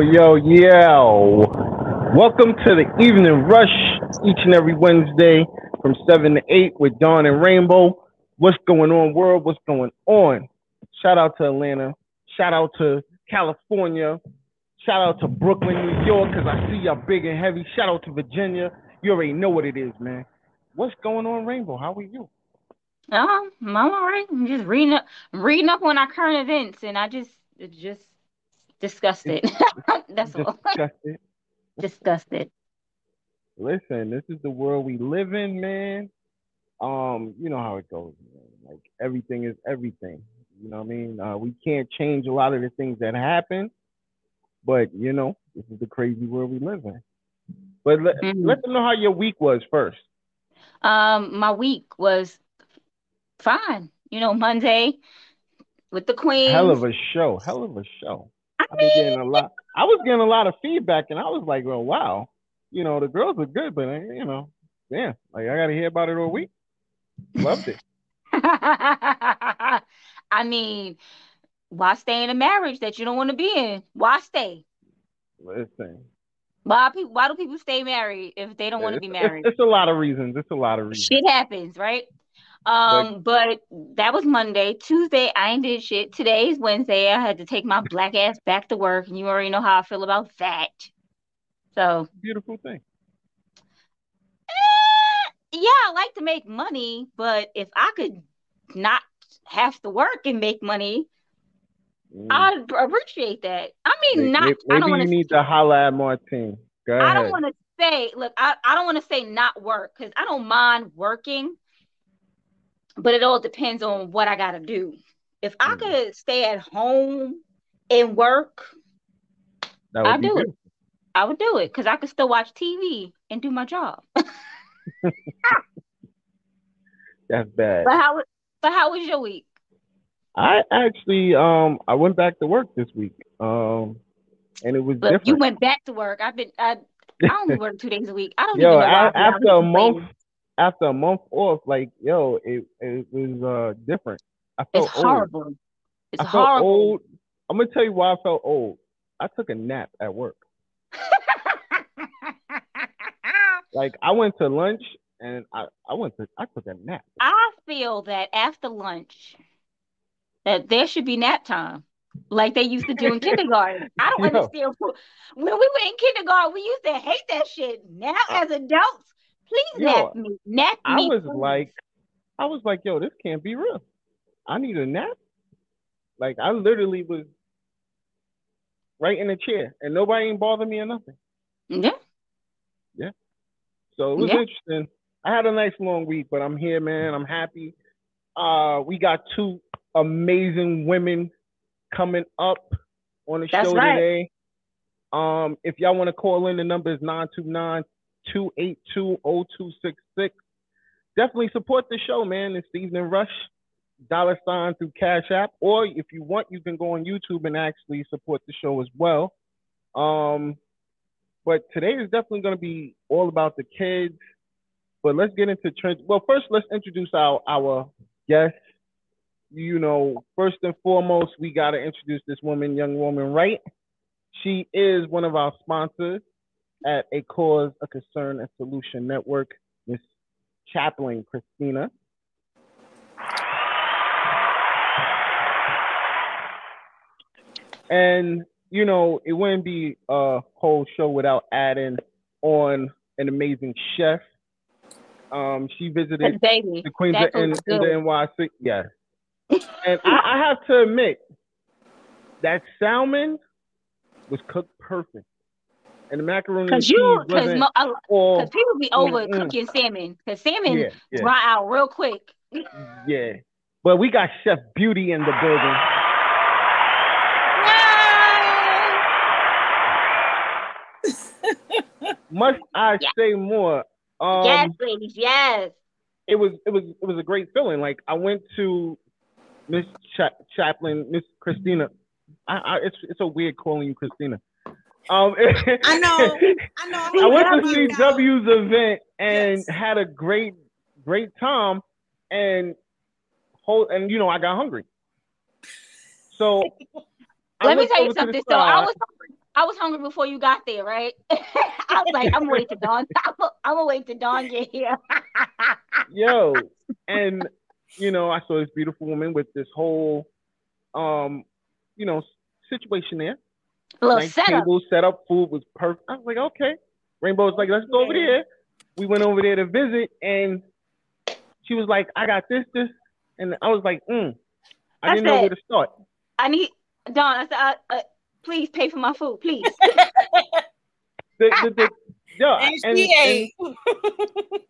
Yo, yo. Welcome to the Evening Rush each and every Wednesday from 7 to 8 with Dawn and Rainbow. What's going on, world? What's going on? Shout out to Atlanta. Shout out to California. Shout out to Brooklyn, New York, because I see y'all big and heavy. Shout out to Virginia. You already know what it is, man. What's going on, Rainbow? How are you? Um, I'm all right. I'm just reading up, reading up on our current events, and I just, just disgusted. That's all. Disgusted. disgusted. Listen, this is the world we live in, man. Um, you know how it goes, man. Like everything is everything. You know what I mean? Uh, we can't change a lot of the things that happen, but you know, this is the crazy world we live in. But let, Mhm. let them know how your week was first. Um, my week was fine. You know, Monday with the Queen. Hell of a show. Hell of a show. I mean, getting a lot. I was getting a lot of feedback, and I was like, well, wow, you know, the girls are good, but uh, you know, damn, like I got to hear about it all week. Loved it. I mean, why stay in a marriage that you don't want to be in? Why stay? Listen, Why people? Why do people stay married if they don't want to be it's, it's- married? It's, a lot of reasons. It's a lot of reasons. Shit happens, right? Um, but that was Monday. Tuesday, I ain't did shit. Today's Wednesday. I had to take my black ass back to work, and you already know how I feel about that. So, Beautiful thing. eh, yeah, I like to make money, but if I could not have to work and make money, Mm. I'd appreciate that. I mean, May- not. may- I don't want you to. need to holla at Martine. Go ahead. I don't want to say, look, I, I don't want to say not work because I don't mind working, but it all depends on what I got to do. If I Mm. could stay at home and work, that would I'll be do it. I would do it because I could still watch TV and do my job. That's bad. But how, but how was your week? I actually, um, I went back to work this week. Um, and it was Look, different. you went back to work. I've been, I, I only work two days a week. I don't Yo, even know why a- I be out after a month. After a month off, like yo, it it was uh different. I felt It's old. horrible. It's I felt horrible. old. I'm gonna tell you why I felt old. I took a nap at work. Like I went to lunch and I I went to I took a nap. I feel that after lunch, that there should be nap time, like they used to do in kindergarten. I don't Yo. understand. When we were in kindergarten, we used to hate that shit. Now, as adults, please Yo, nap me. Nap I me. was please. like, I was like, yo, this can't be real. I need a nap. Like I literally was right in the chair and nobody ain't bother me or nothing. yeah. Yeah. So it was Yeah. interesting. I had a nice long week, but I'm here, man. I'm happy. Uh, we got two amazing women coming up on the That's show right. today. Um, if y'all want to call in, the number is 929-282-0266. Definitely support the show, man. It's Evening Rush, dollar sign through Cash App. Or if you want, you can go on YouTube and actually support the show as well. Um, but today is definitely going to be all about the kids. But let's get into trend. Well, first, let's introduce our our guest. You know, first and foremost, we got to introduce this woman, young woman, right? She is one of our sponsors at A Cause, a Concern, and Solution Network, Miss Chaplain Christina. And you know, it wouldn't be a whole show without adding on an amazing chef. Um, she visited Baby, the Queens of in, was the NYC. Yes. and I, I have to admit, that salmon was cooked perfect. And the macaroni Cause you, cause, mo- all. people be over Mm-mm. cooking salmon. Cause salmon Yeah, yeah, dry out real quick. yeah. But we got Chef Beauty in the building. Must I Yeah. say more? Um, yes, ladies. Yes. it was it was it was a great feeling. Like I went to Miss Cha- Chaplin, Miss Christina. I, I it's it's so weird calling you Christina. Um, I know. I know. I'm I went gonna to find out. Event and Yes. had a great great time and whole and you know I got hungry. So Let me tell you over to the something. So I was hungry. I was hungry before you got there, right? I was like, I'm gonna wait dawn. I'm gonna, I'm gonna wait to dawn get here. yo and you know i saw this beautiful woman with this whole um you know situation there A little nice setup. table set up food was perfect i was like okay rainbow's like let's go over there we went over there to visit and she was like i got this this and i was like mm. i I didn't know said- where to start I need Dawn. I said, uh, uh, please pay for my food, please. the, the, the, yeah, And and, she and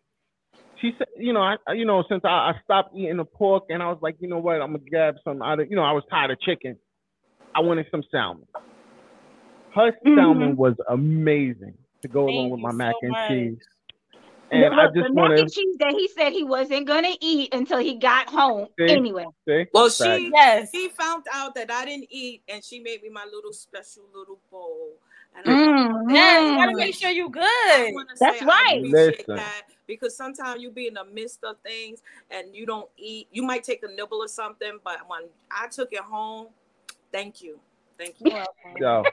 she said, you know, I, I- you know, since I, I stopped eating the pork, and I was like, you know what, I'm gonna grab some out of, you know, I was tired of chicken. I wanted some salmon. Her Mhm. salmon was amazing to go Thank along with my mac so and much. cheese. And I just the mac and cheese that he said he wasn't gonna eat until he got home. See? Anyway, say, Well, Fact. she Yes. she found out that I didn't eat, and she made me my little special little bowl. And I, Mm, Yes, you gotta make sure you I good. That's say right. Listen. that because sometimes you be in the midst of things and you don't eat. You might take a nibble or something, but when I took it home, thank you, thank you. yo,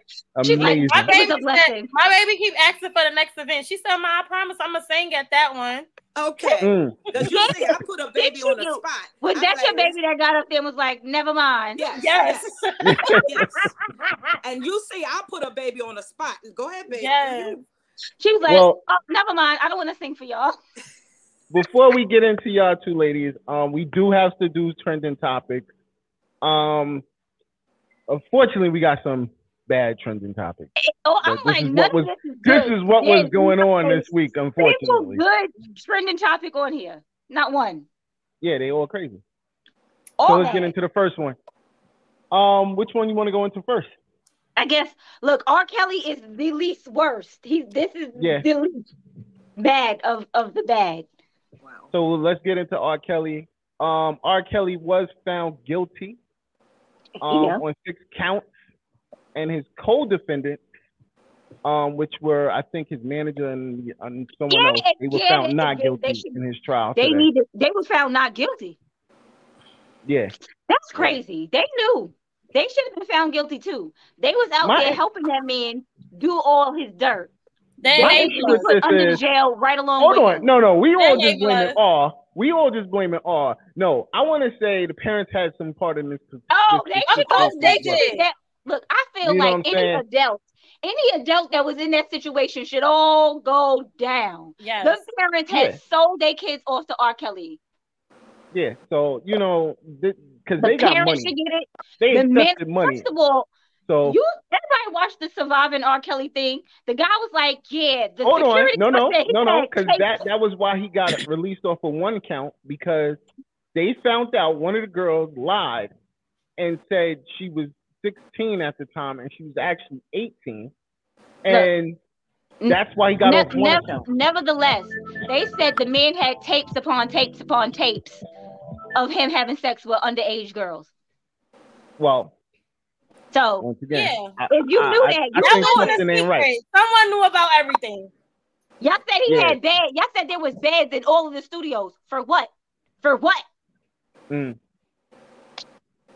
She's like. My It was a baby, said, my baby keep asking for the next event. She said, "Ma, I promise I'm gonna sing at that one." Okay, Mm. because you see, I put a baby on the spot. Was I'm that like, your baby that got up there and was like, never mind? Yes, Yes. yes, yes. And you see, I put a baby on the spot. Go ahead, baby. Yes. She was like, Well- oh, never mind. I don't want to sing for y'all. Before we get into y'all two ladies, um, we do have to do trending topics. Um, unfortunately, we got some bad trending topics. Oh, I'm this like, is what was- this is This good. is what was going on this week, single unfortunately. good trending topic on here. Not one. Yeah, they all crazy. All so let's bad. get into the first one. Um, which one you want to go into first? I guess. Look, R. Kelly is the least worst. He's this is Yeah. the least bad of of the bad. Wow. So let's get into R. Kelly. Um, R. Kelly was found guilty um, Yeah. on six counts, and his co-defendants, um, which were I think his manager and, and someone Yeah, else, they were yeah, found they- not they- guilty they should- in his trial. They today. needed. They was found not guilty. yeah, That's crazy. They knew. They should have been found guilty too. They was out My- there helping that man do all his dirt. They They should with be put under is- jail right along Hold with on, him. no, no, we all That just ain't blame it all. We all just blame it all. No, I want to say the parents had some part in this. Oh, this they Of should they They did. that. Look, I feel You like any saying? adult, any adult that was in that situation should all go down. Yes. The parents had sold their kids off to R. Kelly. Yeah, so you know, because The they got parents money, should get it. they the men- accepted money. First of all, So you everybody watched the surviving R. Kelly thing. The guy was like, "Yeah, the hold on, no, no, no, no, because that that was why he got released off of one count because they found out one of the girls lied and said she was 16 at the time and she was actually 18, and n- that's why he got Ne- off one nev- count. nevertheless, they said the man had tapes upon tapes upon tapes of him having sex with underage girls. Well, So once again, Yeah. I, If you I- knew I- that, I, you Y'all think know in something the ain't right. secret. Someone knew about everything. y'all said he Yeah. had bed. Y'all said there was beds in all of the studios. For what? For what? Mm.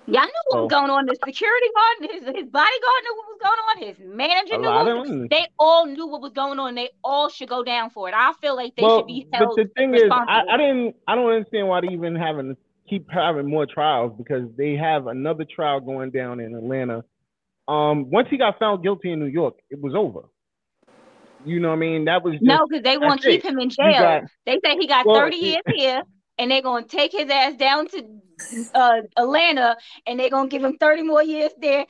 Y'all knew what was Oh. going on. The security guard, his his bodyguard knew what was going on. His manager knew what was. They all knew what was going on. They all should go down for it. I feel like they well, should be but held. the thing is, I. I didn't, I don't understand why they even having keep having more trials because they have another trial going down in Atlanta. Um, once he got found guilty in New York, it was over. You know what I mean? That was just, no, because they want to keep him in jail. got- they say he got Well, 30 years here and they're gonna take his ass down to uh, Atlanta, and they're gonna give him 30 more years there.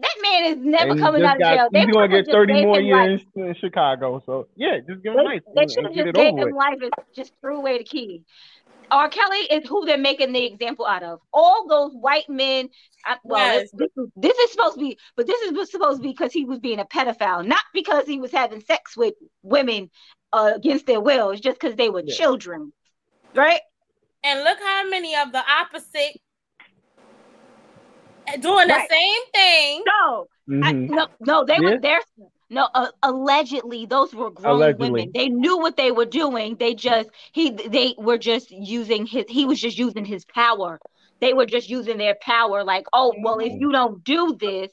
That man is never coming out of got- jail. They He's gonna get 30 more him life. years in Chicago. So yeah, just give him They, life they and, should have just it gave him life and just threw away the key. R. Kelly is who they're making the example out of. All those white men. I, well, Yes. this, is, this is supposed to be, but this is supposed to be because he was being a pedophile, not because he was having sex with women uh, against their will. It's just because they were Yeah. children, right? And look how many of the opposite doing the same thing. No, I, Mhm. no, no, they Yeah. were there. No, uh, allegedly, those were grown Allegedly. women. They knew what they were doing. They just he they were just using his. He was just using his power. They were just using their power. Like, oh well, if you don't do this,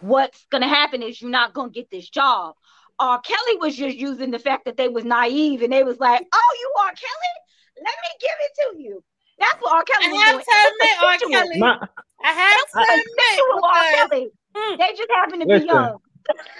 what's gonna happen is you're not gonna get this job. R. Kelly was just using the fact that they was naive and they was like, oh, you R. Kelly, let me give it to you. That's what R. Kelly I was have doing. to It was admit, R. Kelly. My, I have to admit, Consensual R. Kelly. hmm, They just happen to be young.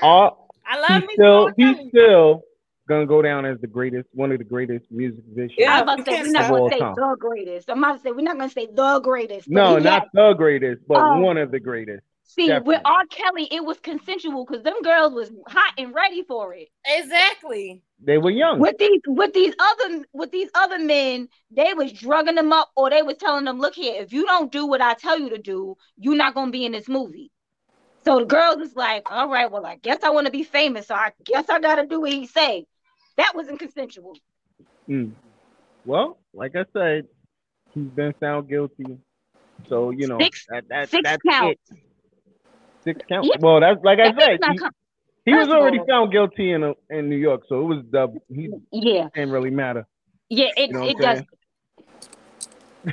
all, I love he's me still he's Kelly. still gonna go down as the greatest, one of the greatest music musicians. Yeah, I was about to say can't we're not gonna say all the greatest. I'm about to say we're not going to say the greatest. No, not had- the greatest, but Um, one of the greatest. see with. R. Kelly, it was consensual because them girls was hot and ready for it. Exactly. They were young. With these with these other with these other men, they was drugging them up or they was telling them, look here, if you don't do what I tell you to do, you're not gonna be in this movie. So the girls was like, all right, well, I guess I want to be famous, so I guess I gotta do what he say. That wasn't consensual. Mm. Well, like I said, he's been found guilty. So you know Six- that, that six that's counts. it. Six counts. Yeah. Well, that's like I That- that's said. He, was already all- found guilty in uh in New York, so it was the he yeah, didn't really matter. yeah, it You know it does.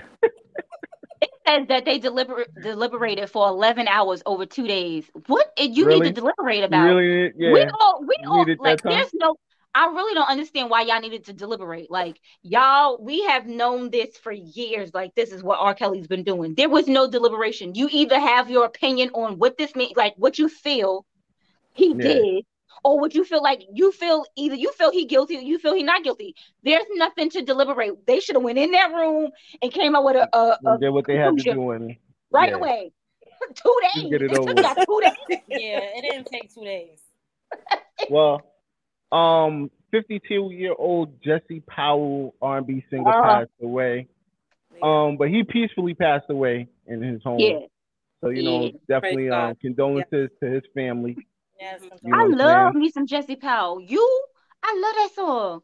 says that they deliber- deliberated for 11 hours over two days. What did you Really? need to deliberate about? really, yeah. We all, we all, like, there's no, I really don't understand why y'all needed to deliberate. Like, y'all, we have known this for years. Like, this is what R. Kelly's been doing. There was no deliberation. You either have your opinion on what this means, like what you feel he Yeah. did, or would you feel like you feel either you feel he guilty or you feel he not guilty. There's nothing to deliberate. They should have went in that room and came up with a, a, a did what they had to do, and right yeah. away. two days. get it it over took y'all two days. Yeah, it didn't take two days. Well, um, 52 year old Jesse Powell, R&B singer, Uh-huh. passed away. Um, but he peacefully passed away in his home. Yeah. So you know, Yeah. definitely Praise um, God. condolences to his family. Yes. You know I love saying? me some Jesse Powell. You, I love that song.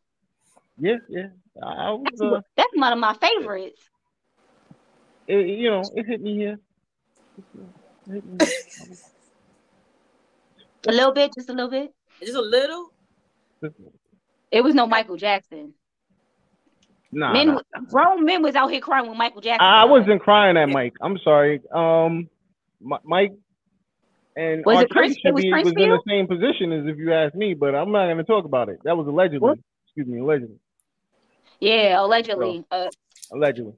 Yeah, yeah. I, I was, That's, uh, that's one of my favorites. it, you know, it hit me here. It hit me here. A little bit, just a little bit. Just a little. It was no Michael Jackson. Nah, men, nah. grown men was out here crying with Michael Jackson. I died. wasn't crying at Mike. I'm sorry. Um, Mi- Mike and Was R. it Prince- Kelly should it was Prince was in the same position as if you ask me, but I'm not going to talk about it. That was allegedly. What? Excuse me, allegedly. Yeah, allegedly. Uh, Allegedly.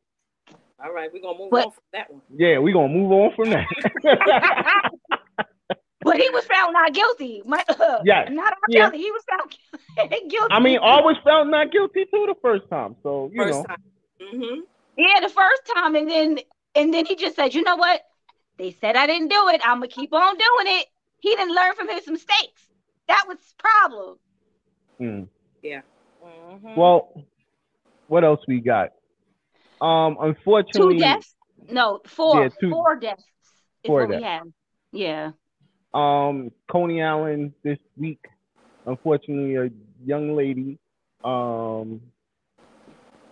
All right, we're gonna move But- on from that one. Yeah, we're gonna move on from that. but he was found not guilty. My, uh, Yes. Not R. Yeah. Kelly. He was found guilty. I mean, always found not guilty too the first time, so you First know. time. Mm-hmm. Yeah, the first time, and then and then he just said, "You know what? They said I didn't do it. I'm gonna keep on doing it." He didn't learn from his mistakes. That was his problem. Mm. Mhm. Well, what else we got? Um, unfortunately, Two unfortunately, deaths? No, four. Yeah, two- four deaths. Is four what we deaths. have. Yeah. um, Coney Island this week. Unfortunately, a young lady. Um,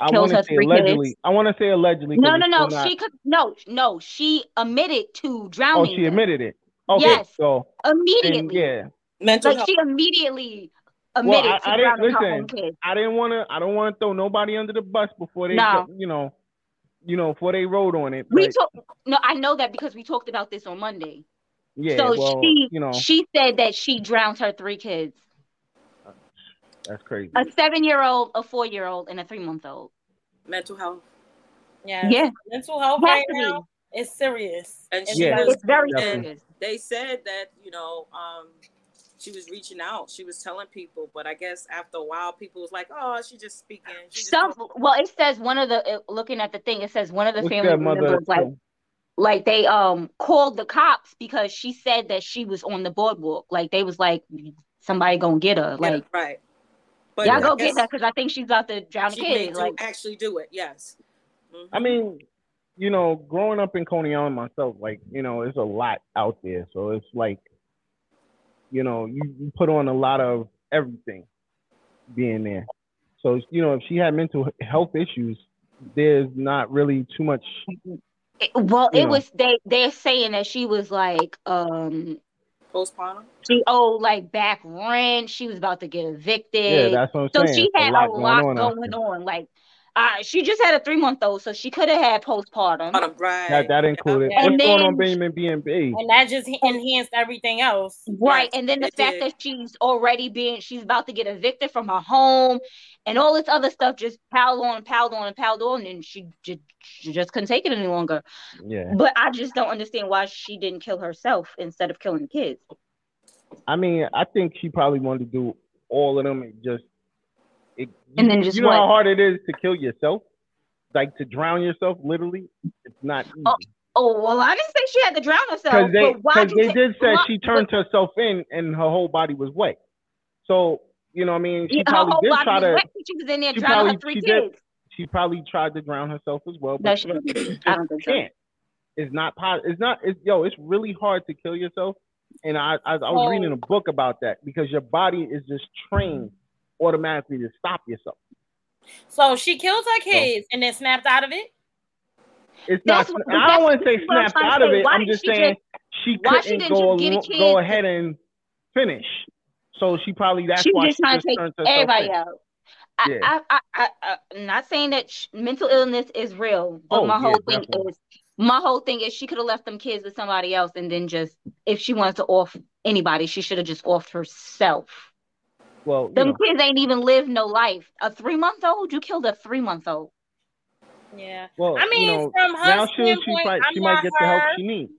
I Kills want to her say three allegedly. kids. I want to say allegedly. 'cause No, no, no. still not- She could no, no. She admitted to drowning. Oh, drowning. she them admitted it. Okay, Yes. so immediately. then, yeah, Mental Like health. she immediately admitted I- to I didn't- drowning her own listen, kids. I didn't want to. I don't want to throw nobody under the bus before they, No. you know, you know, before they rode on it. We but, talk, no, I know that because we talked about this on Monday. yeah, so well, she you know, she said that she drowned her three kids. that's crazy. A seven year old, a four year old, and a three month old. Mental health. Yeah. Yeah. Mental health Has right now is serious. And she Yeah. very It's very Definitely. serious. They said that, you know, um, she was reaching out. She was telling people, but I guess after a while, people was like, "Oh, she just speaking." She just Some talking." well, it says one of the looking at the thing. It says one of the What's family that mother? members like like they um called the cops because she said that she was on the boardwalk. Like they was like somebody gonna get her. Yeah, Like right. But y'all go get her because I think she's about to drown a she may kid. do, Like actually do it. Yes. Mhm. I mean, you know, growing up in Coney Island myself, like, you know, it's a lot out there. So it's like, you know, you, you put on a lot of everything being there. So, you know, if she had mental health issues, there's not really too much. it- well, it know. was they they're saying that she was like um postpartum. she owed like back rent. She was about to get evicted. Yeah, evicted. that's what I'm so saying. she had a lot going, out on. Like uh, she just had a three month old, so she could have had postpartum. Right. That, that included. Yeah. What's And going on, then- Benjamin B and B? And that just enhanced everything else. Right. Yes, And then the it fact did. that she's already being, she's about to get evicted from her home and all this other stuff just piled on and piled on and piled on. And she just, she just couldn't take it any longer. Yeah. But I just don't understand why she didn't kill herself instead of killing the kids. I mean, I think she probably wanted to do all of them and just. It, And you- then just you know how hard it is to kill yourself, like to drown yourself. Literally, it's not easy. Oh, Oh, well, I didn't say she had to drown herself. Because they, but why cause you they did say she turned herself in and her whole body was wet. So you know, what I mean, she her probably did try to. She was in there drowning her probably- three she did. She probably tried to drown herself as well. No, But she just I don't think so. can't. It's not possible. It's not. It's yo. It's really hard to kill yourself. And I, I, I was Oh. reading a book about that because your body is just trained automatically to stop yourself. So she killed her kids and then snapped out of it. It's That's not. what- I don't want to say snapped trying to out of it. Why I'm just she saying she she couldn't didn't go just get a al- kid go ahead and finish. So she probably that's she why was just she trying just to take turned herself everybody in. out. I, Yeah. I, I, I, I, I'm not saying that sh- mental illness is real, but Oh, my yeah, whole thing definitely. is my whole thing is she could have left them kids with somebody else, and then just if she wanted to off anybody, she should have just offed herself. Well, you Them know, kids ain't even lived no life. A three month old, you killed a three month old. Yeah. well, I mean, you know, from her now she she, standpoint, might, I'm she might not get the help she needs.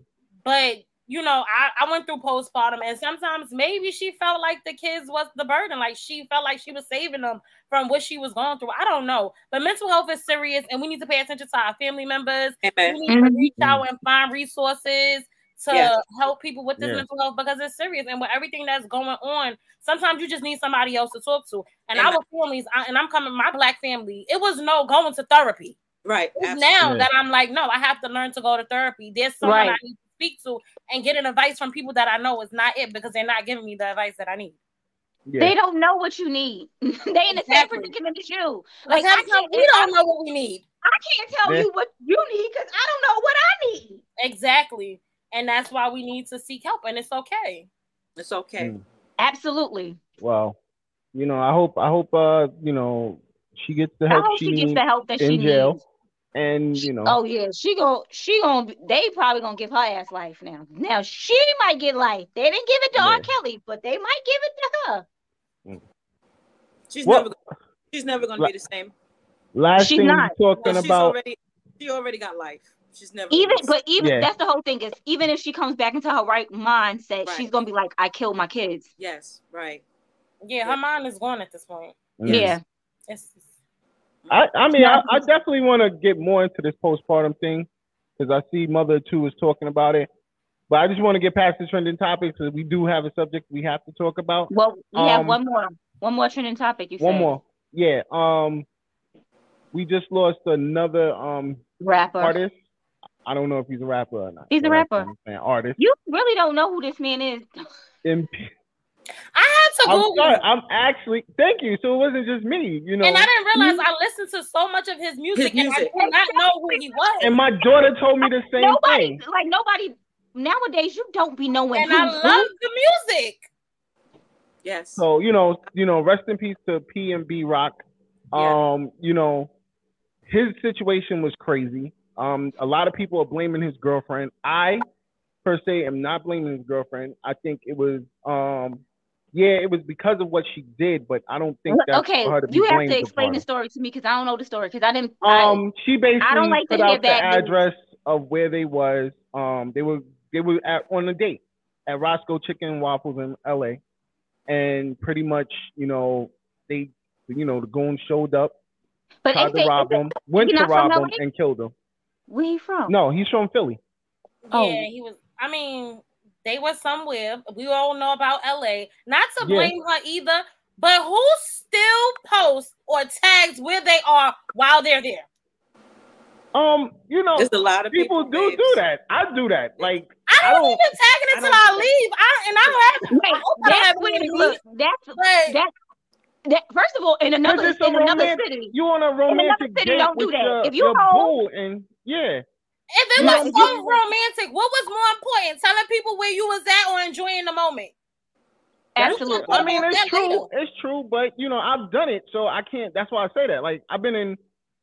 But you know, I, I went through postpartum and sometimes maybe she felt like the kids was the burden. Like she felt like she was saving them from what she was going through. I don't know. But mental health is serious and we need to pay attention to our family members. Amen. We need to reach mm-hmm. out and find resources to Yes. help people with this Yeah. mental health because it's serious. And with everything that's going on, sometimes you just need somebody else to talk to. And Amen. our families, I, and I'm coming, my black family, it was no going to therapy. Right. It's now Yeah. that I'm like, no, I have to learn to go to therapy. There's someone I need to speak to and getting advice from people that I know is not it because they're not giving me the advice that I need. Yeah. They don't know what you need. they in the same Exactly. predicament as you. Like Like I can't, we don't know what we need. I can't tell Yeah. you what you need because I don't know what I need. Exactly. And that's why we need to seek help. And it's okay. It's okay. Mm. Absolutely. Well, you know, I hope I hope uh, you know, she gets the I help hope she she gets needs the help that in she jail. Needs. and you know, Oh yeah, she go. she gonna. they probably gonna give her ass life now. Now she might get life. They didn't give it to R. Kelly, but they might give it to her. She's Well- never. She's never gonna La- be the same. last she's thing not. talking Well, she's about already. She already got life. She's never. Even but even Yeah. that's the whole thing is even if she comes back into her right mindset, Right. she's gonna be like, I killed my kids. Yes. Right. Yeah, her Yeah. mind is gone at this point. Mm. Yeah. It's I, I mean, I, I definitely want to get more into this postpartum thing because I see Mother Two is talking about it. But I just want to get past the trending topics because we do have a subject we have to talk about. Well, we have Um, one more. One more trending topic. You One said. more, yeah. Um, we just lost another um rapper. artist. I don't know if he's a rapper or not. He's a rapper. artist. You really don't know who this man is. I had to I'm Google sorry. I'm actually thank you. So it wasn't just me, you know. And I didn't realize I listened to so much of his music, His music. and I did not know who he was. And my daughter told me the same nobody thing. like nobody nowadays. You don't be knowing And who's I who. love the music. Yes. So you know, you know, rest in peace to PnB Rock. Yeah. Um, you know, his situation was crazy. Um, a lot of people are blaming his girlfriend. I, per se, am not blaming his girlfriend. I think it was, um, yeah, it was because of what she did, but I don't think that's okay, for her to be you have blamed to explain the story to me because I don't know the story because I didn't. I, Um, she basically like to put hear out the bad news. address of where they was. Um, they were they were at on a date at Roscoe Chicken and Waffles in L.A. and pretty much, you know, they, you know, the goons showed up, But tried ain't to they, rob is him, went to rob him, and killed him. where he from? No, he's from Philly. Oh. Yeah, he was. I mean, they were somewhere. We all know about LA. Not to Yeah. blame her either, but who still posts or tags where they are while they're there? Um, you know, There's a lot of people, people, do babes. do that. I do that. Like, I I don't, don't- even tagging it until don't I, leave. I and I don't have. I Wait, hope I that's have when any look, that's but that that first of all in another it's a in another city. you on a romantic city, date don't do with that. your, If you your home- and yeah, if it Nah, was if so romantic, what was more important? Telling people where you was at or enjoying the moment? Absolutely. I mean, it's true. later? It's true, but you know, I've done it, so I can't. That's why I say that. Like, I've been in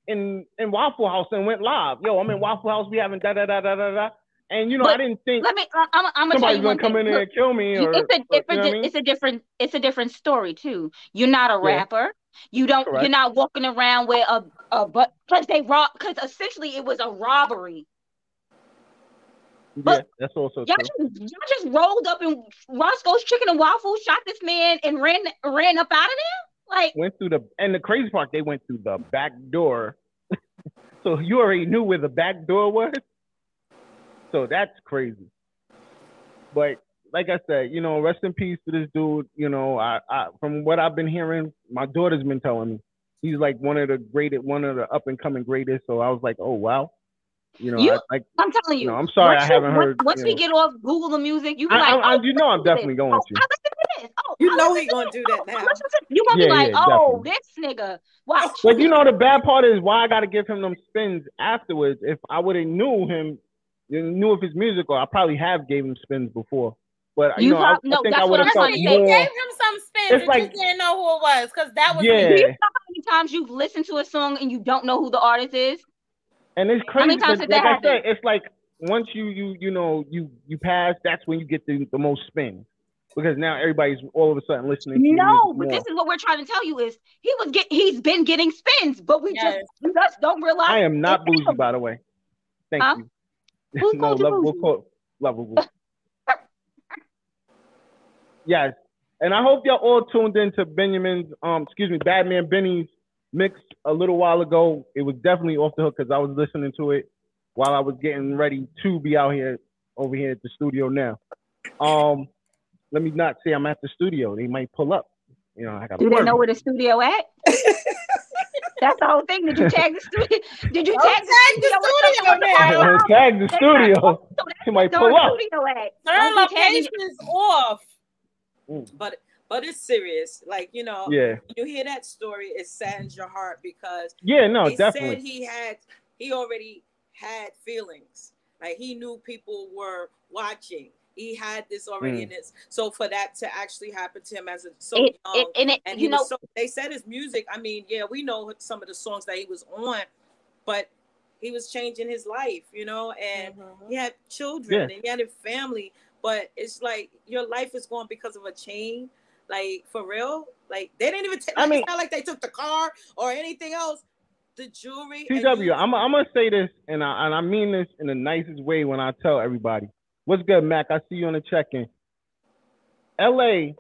in in Waffle House and went live. Yo, I'm in Waffle House. We having da da da da da da. And you know, I didn't think Let me. I- I'm. I'm gonna tell somebody's you gonna come thing. in there Look, and kill me. Or, it's a or- you different. know what I mean? It's a different. It's a different story too. You're not a Yeah. rapper. You don't. Correct. You're not walking around with a a but because they rob because essentially it was a robbery. Yeah, that's also Y'all true. just, y'all just rolled up in Roscoe's Chicken and Waffles, shot this man, and ran ran up out of there. Like Went through the and the crazy part, they went through the back door. so you already knew where the back door was. So that's crazy. But like I said, you know, rest in peace to this dude. You know, I, I from what I've been hearing, my daughter's been telling me he's like one of the greatest, one of the up and coming greatest. So I was like, oh wow, you know, You- I, like I'm telling you. No, I'm sorry once I haven't once- heard, Once you we know. get off Google the music, you be I, like, I, I, oh, you know, I'm definitely going Oh, to. I listen to this. Oh, You know listen he gonna do that now. You gonna Yeah, be like, yeah, oh, definitely. this nigga. Watch. But you know, the bad part is why I got to give him them spins afterwards. If I would have knew him, knew of his musical, I probably have gave him spins before. But you, You know, I, no, I think that's I what would I'm have felt trying You gave him some spins It's and like- you didn't know who it was because that was Yeah. Do you know how many times you've listened to a song and you don't know who the artist is? And it's How many crazy. times but did that like I said, it's like once you you you know you you pass, that's when you get the, the most spins because now everybody's all of a sudden listening. to your No, music but this is what we're trying to tell you is he was get he's been getting spins, but we Yes. just we just don't realize. I am not it's bougie, him. by the way. Thank Huh? you. Who's no, called you we'll call lovable. yes, and I hope y'all all tuned in to Benjamin's, um, excuse me, Batman Benny's mix a little while ago. It was definitely off the hook because I was listening to it while I was getting ready to be out here over here at the studio now. Um, let me not say I'm at the studio. They might pull up. You know, I got. Do they know where the studio at? That's the whole thing. Did you tag the studio? Did you tag tag the with studio something? now. Tag the studio. So that's He might pull up. studio at. Certain Don't be tagging- locations off. But but it's serious. Like you know, Yeah, you hear that story, it saddens your heart because yeah, no, he said definitely. he had he already had feelings. Like he knew people were watching. He had this already Mm. in his. So for that to actually happen to him as a so It, young, it, and it, and you know, so they said his music. I mean, yeah, we know some of the songs that he was on, but he was changing his life, you know, and Mhm. he had children Yeah. and he had a family. But it's like your life is going because of a chain, like for real. Like they didn't even take. I mean- it's not like they took the car or anything else. The jewelry. TW, you- I'm, I'm gonna say this, and I and I mean this in the nicest way when I tell everybody. What's good, Mac? I see you on the check-in. LA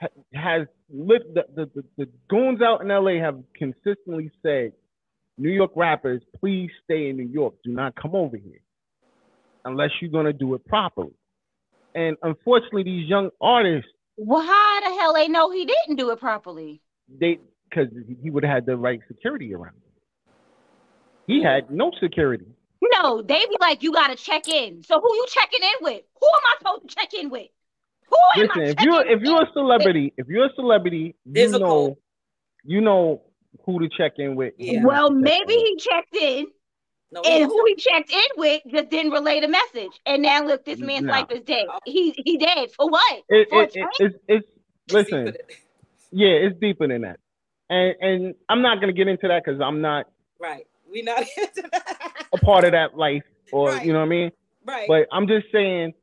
ha- has lit the, the, the, the goons out in LA have consistently said, New York rappers, please stay in New York. Do not come over here unless you're gonna do it properly. And unfortunately, these young artists, well, how the hell they know he didn't do it properly? they because he would have had the right security around him. He had no security. No, they be like, you gotta check in. So who you checking in with? Who am I supposed to check in with? Who am Listen, I if you're if you're a celebrity, if you're a celebrity, you There's a know you know who to check in with. Yeah. Well, maybe he checked in, no, and who he checked in with just didn't relay the message. And now look, this man's No. life is dead. He he dead for what? It, For it, it, it's it's listen, put it- yeah, it's deeper than that, and and I'm not gonna get into that because I'm not right. We not into that. a part of that life, or Right. you know what I mean. right. But I'm just saying,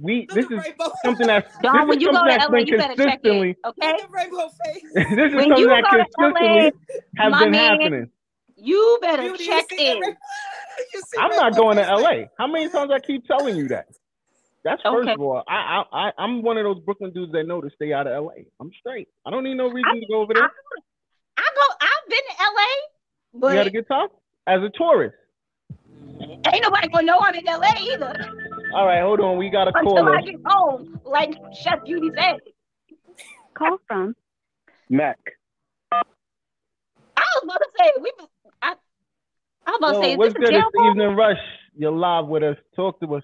we Look this is something that's Dawn, this when is you go to LA, you better check in. consistently. Okay, Rainbow face. this is When something you that consistently LA, has been man, happening. You better Beauty, you check see that in. Rainbow- I'm not going to LA. How many times I keep telling you that? That's first Okay. of all. I, I I I'm one of those Brooklyn dudes that know to stay out of LA. I'm straight. I don't need no reason to go over there. I go. I've been to LA, but you had a good time as a tourist. ain't nobody gonna know I'm in LA either All right, hold on. We got a call. until. I get home, like Chef Beauty said. Call from Mac. I was about to say we. I, I was about Yo, to say, what's this good? jail It's? Evening Rush. You're live with us. Talk to us.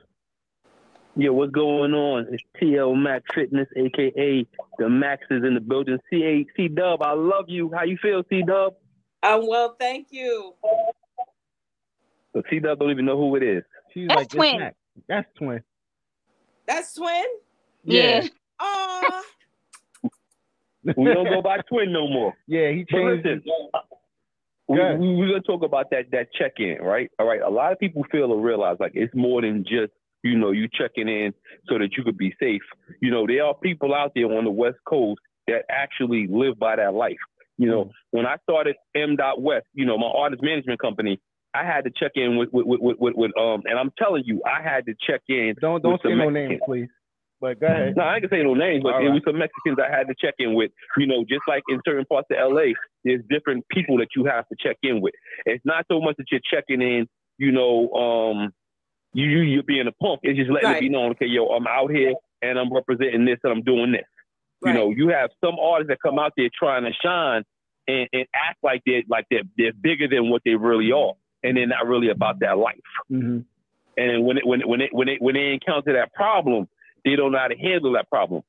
Yeah, what's going on? It's TL Mac Fitness, aka the Max is in the building. C A C Dub, I love you. How you feel, C Dub? Um, well, thank you. But C Dub don't even know who it is. She's That's like, twin. Mac. That's twin. That's twin. Yeah. Oh, We don't go by twin no more. Yeah, he changed. listen, We, we, we're gonna talk about that that check in, right? All right. A lot of people feel or realize like it's more than just you know you checking in so that you could be safe. You know, there are people out there on the West Coast that actually live by that life. You know, when I started M. Dot West, you know, my artist management company, I had to check in with with, with, with, with um, and I'm telling you, I had to check in. Don't don't say no names, please. But go ahead. No, I ain't gonna say no names, but All it right. was some Mexicans I had to check in with. You know, just like in certain parts of LA, there's different people that you have to check in with. It's not so much that you're checking in, you know, um, you you you're being a punk. It's just letting Right. it be known, okay, yo, I'm out here and I'm representing this and I'm doing this. right. You know, you have some artists that come out there trying to shine and, and act like they're like they're they're bigger than what they really are, and they're not really about that life. hmm And when it, when it, when it, when they when they encounter that problem, they don't know how to handle that problem.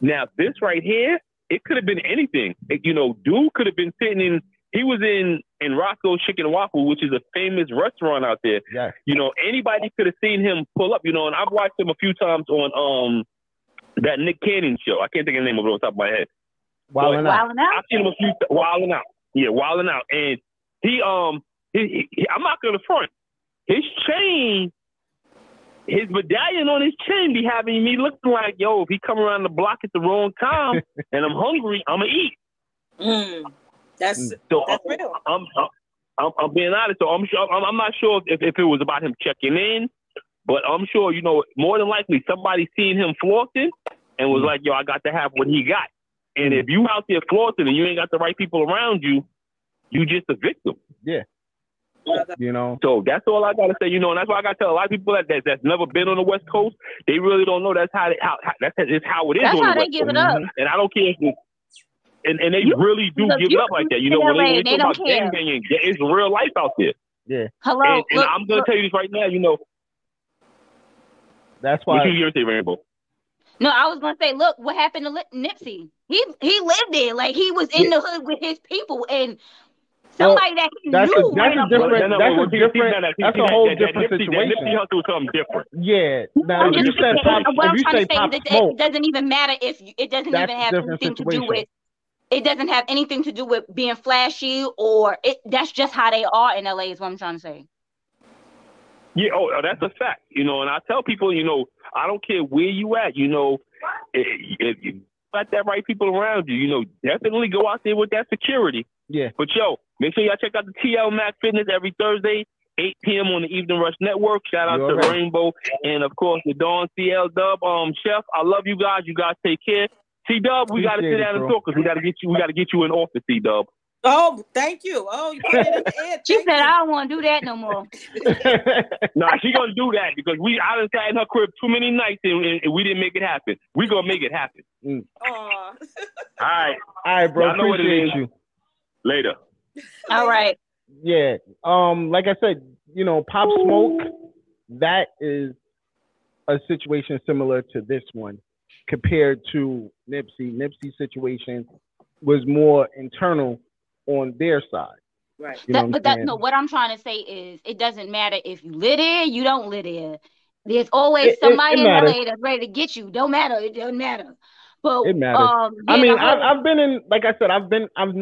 Now this right here, it could have been anything. It- you know, dude could have been sitting in. He was in in Roscoe's Chicken Waffle, which is a famous restaurant out there. Yes. You know, anybody could have seen him pull up. You know, and I've watched him a few times on um that Nick Cannon show. I can't think of the name of it on top of my head. Wilding out. Wilding out. I've seen him a few wilding out. Yeah, wilding out. And he um he, he, I'm not gonna front. His chain, his medallion on his chain be having me looking like, yo, if he come around the block at the wrong time and I'm hungry, I'ma eat. Mm. That's mm. So that's uh, real. I'm, I'm I'm I'm being honest. So I'm sure I'm, I'm not sure if, if it was about him checking in, but I'm sure you know more than likely somebody seen him flossing and was mm. like, yo, I got to have what he got. And mm. if you out there flossing and you ain't got the right people around you, you just a victim. You know. So that's all I gotta say, you know, and that's why I gotta tell a lot of people that, that that's never been on the West Coast, they really don't know that's how they, how, how that's it's how it is That's on how the they West give Coast. it up. And I don't care if it's and, and they You- really do look, give it up like that. You know, in when LA, they, they when they talk don't about care. gangbanging, it's real life out there. Yeah. Hello. And, and look, I'm gonna look. tell you this right now, you know, That's what why. you gonna say, Rainbow? No, I was gonna say, look, what happened to Nipsey? He he lived there, like he was in the hood with his people, and somebody that he that's a- that's a different- on No, no, that's a see, different- see, no, no, see, that's a whole that- that different that situation. Nipsey Hussle was something different. Yeah. Now, I'm if just you said pop, what I'm if you trying say to say is it doesn't even matter if you, it doesn't That's even have different anything to do with. It doesn't have anything to do with being flashy or it. That's just how they are in LA. Is what I'm trying to say. Yeah, oh, that's a fact. You know, and I tell people, you know, I don't care where you at. You know, if, if you got that right people around you, you know, definitely go out there with that security. yeah. But yo, make sure y'all check out the TL Mac Fitness every Thursday, 8 p.m. on the Evening Rush Network. Shout out You to already- Rainbow and of course the Dawn CL Dub. Um, Chef, I love you guys. You guys take care. C Dub, we got to Appreciate sit it, down and bro. talk because we got to get you. We got to get you in office, C Dub. Oh, thank you. Oh, you put it in the air. She Thank said, you. "I don't want to do that no more." Nah, she gonna do that because we I done sat in her crib too many nights and, and, and we didn't make it happen. We gonna make it happen. Aw. All right, All right, bro. Y'all know what it Appreciate you. later. All right. Yeah. Um, like I said, you know, Pop Smoke, that is a situation similar to this one compared to Nipsey. Nipsey's situation was more internal on their side. Right. You know That- what but I'm that no, what I'm trying to say is, it doesn't matter if you live there, you don't live there. There's always It- it- somebody it in matters. LA that's ready to get you. Don't matter. It doesn't matter. But It matters. um, I mean, I, I've been in, like I said, I've been, I've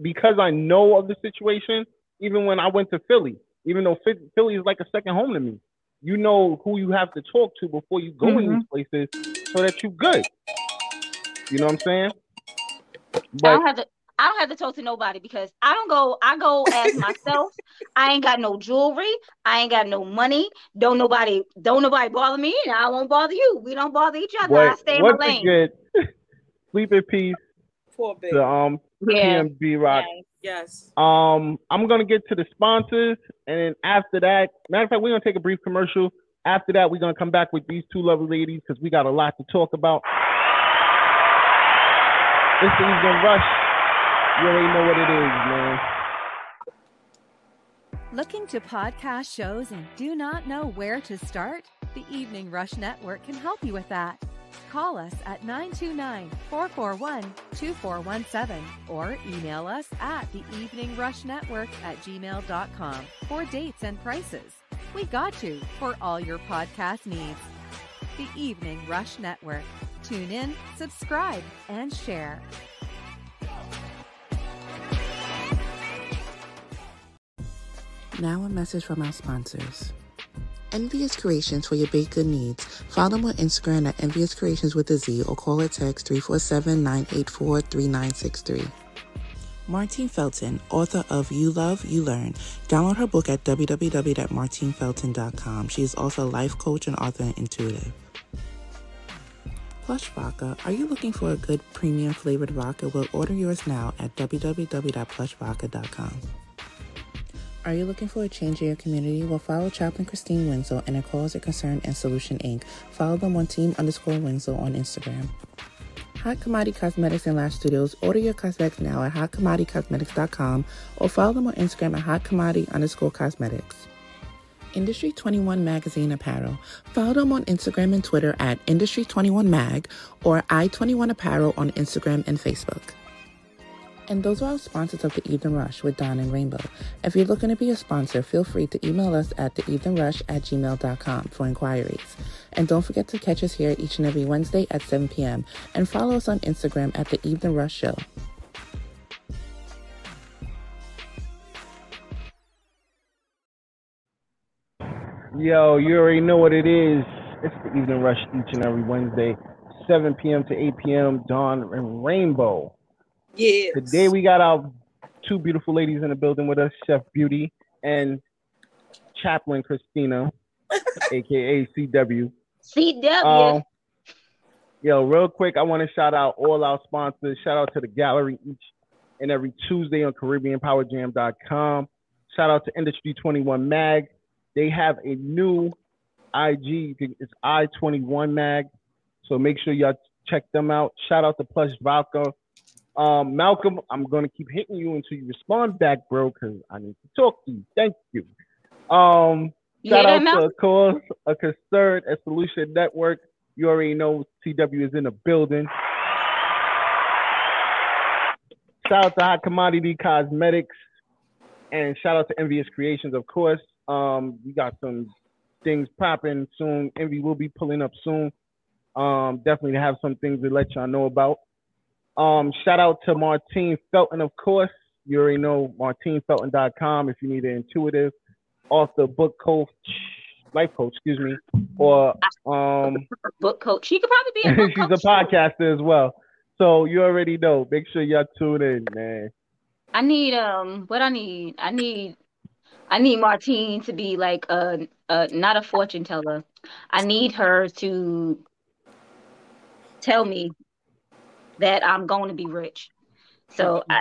because I know of the situation. Even when I went to Philly, even though Philly is like a second home to me, you know who you have to talk to before you go in Mhm. these places, so that you're good. You know what I'm saying? I don't have to. I don't have to talk to nobody because I don't go. I go as myself. I ain't got no jewelry. I ain't got no money. Don't nobody. Don't nobody bother me, and I won't bother you. We don't bother each other. I stay in my lane. again, sleep in peace Poor baby. to um Yeah. PnB Rock. Yes. Um, I'm gonna get to the sponsors, and then after that, matter of fact, we're gonna take a brief commercial. After that, we're gonna come back with these two lovely ladies because we got a lot to talk about. This is Evening Rush. You already know what it is, man. Looking to podcast shows and do not know where to start? The Evening Rush Network can help you with that. Call us at 929 441 2417 or email us at the Evening Rush Network at gmail.com for dates and prices. We got you for all your podcast needs. The Evening Rush Network. Tune in, subscribe, and share. Now a message from our sponsors. Envious Creations for your baked good needs. Follow them on Instagram at Envious Creations with a Z or call or text 347-984-3963. Martine Felton, author of You Love, You Learn. Download her book at www.martinefelton.com. She is also a life coach and author and intuitive. Plush Vodka. Are you looking for a good premium flavored vodka? Well, order yours now at www.plushvodka.com. Are you looking for a change in your community? Well, follow Chaplain Christine Winslow and her Cause of Concern and Solution Inc. Follow them on Team underscore Winslow on Instagram. Hot Commodity Cosmetics and Lash Studios. Order your cosmetics now at hotcommodity.cosmetics.com or follow them on Instagram at hotcommodity underscore cosmetics. Industry 21 Magazine Apparel. Follow them on Instagram and Twitter at Industry 21 Mag or I21 Apparel on Instagram and Facebook. And those are our sponsors of the Evening Rush with Dawn and Rainbow. If you're looking to be a sponsor, feel free to email us at theeveningrush at gmail.com for inquiries. And don't forget to catch us here each and every Wednesday at 7 p.m. and follow us on Instagram at The Evening Rush Show. Yo, you already know what it is. It's the Evening Rush each and every Wednesday, 7 p.m. to 8 p.m. Dawn and Rainbow. Yes. Today we got our two beautiful ladies in the building with us, Chef Beauty and Chaplain Christina, aka CW. CW. Um, yo, real quick, I want to shout out all our sponsors. Shout out to the gallery each and every Tuesday on CaribbeanPowerJam.com. Shout out to Industry 21 Mag. They have a new IG. It's I21 Mag. So make sure y'all check them out. Shout out to Plush Vodka. Um, Malcolm, I'm gonna keep hitting you until you respond back, bro, because I need to talk to you. Thank you. Um, shout out to Cause a Concern a Solution Network. You already know CW is in the building. Shout out to Hot Commodity Cosmetics, and shout out to Envious Creations, of course. Um, we got some things popping soon. Envy will be pulling up soon. Um, definitely have some things to let y'all know about. Um, shout out to Martine Felton, of course. You already know martinefelton.com if you need an intuitive author, book coach, life coach, excuse me, or um, book coach. She could probably be a book she's a podcaster as well. So you already know. Make sure y'all tune in, man. I need um what I need. I need I need Martine to be like a, a not a fortune teller. I need her to tell me that I'm going to be rich. So I,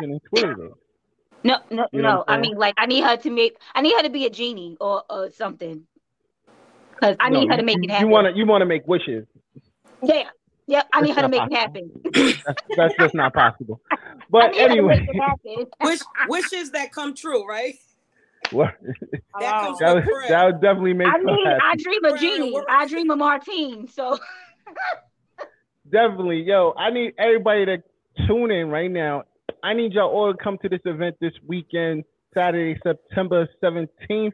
no no You know no. I'm I saying? mean like I need her to make I need her to be a genie or or something. Cause I No, need her to make you, it happen. You want to you want to make wishes. Yeah. Yeah, I need That's her to not make it happen. That's, that's just not possible. But need her to anyway, make it happen. Wish, wishes that come true, right? what- That comes that, from would, that would definitely make I her mean, I dream a genie. I dream a Martine. So Definitely, yo. I need everybody to tune in right now. I need y'all all to come to this event this weekend, Saturday, September seventeenth.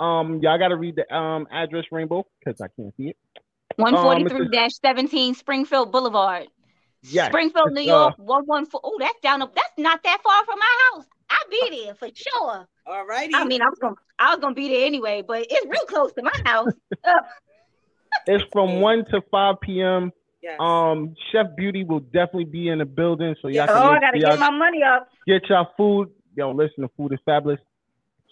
Um, y'all got to read the um address, Rainbow, because I can't see it. One Um, forty it's three dash seventeen Springfield Boulevard. Yes, Springfield, New York, uh, one one four. Oh, that's down up. That's not that far from my house. I'll be there for sure. All righty. I mean, I was gonna, I was gonna be there anyway, but it's real close to my house. Uh, It's from 1 to 5 p.m. Yes. Um, Chef Beauty will definitely be in the building, so y'all Yeah. can Oh, I gotta get y'all my money up. get y'all food. Yo, listen, the food is fabulous.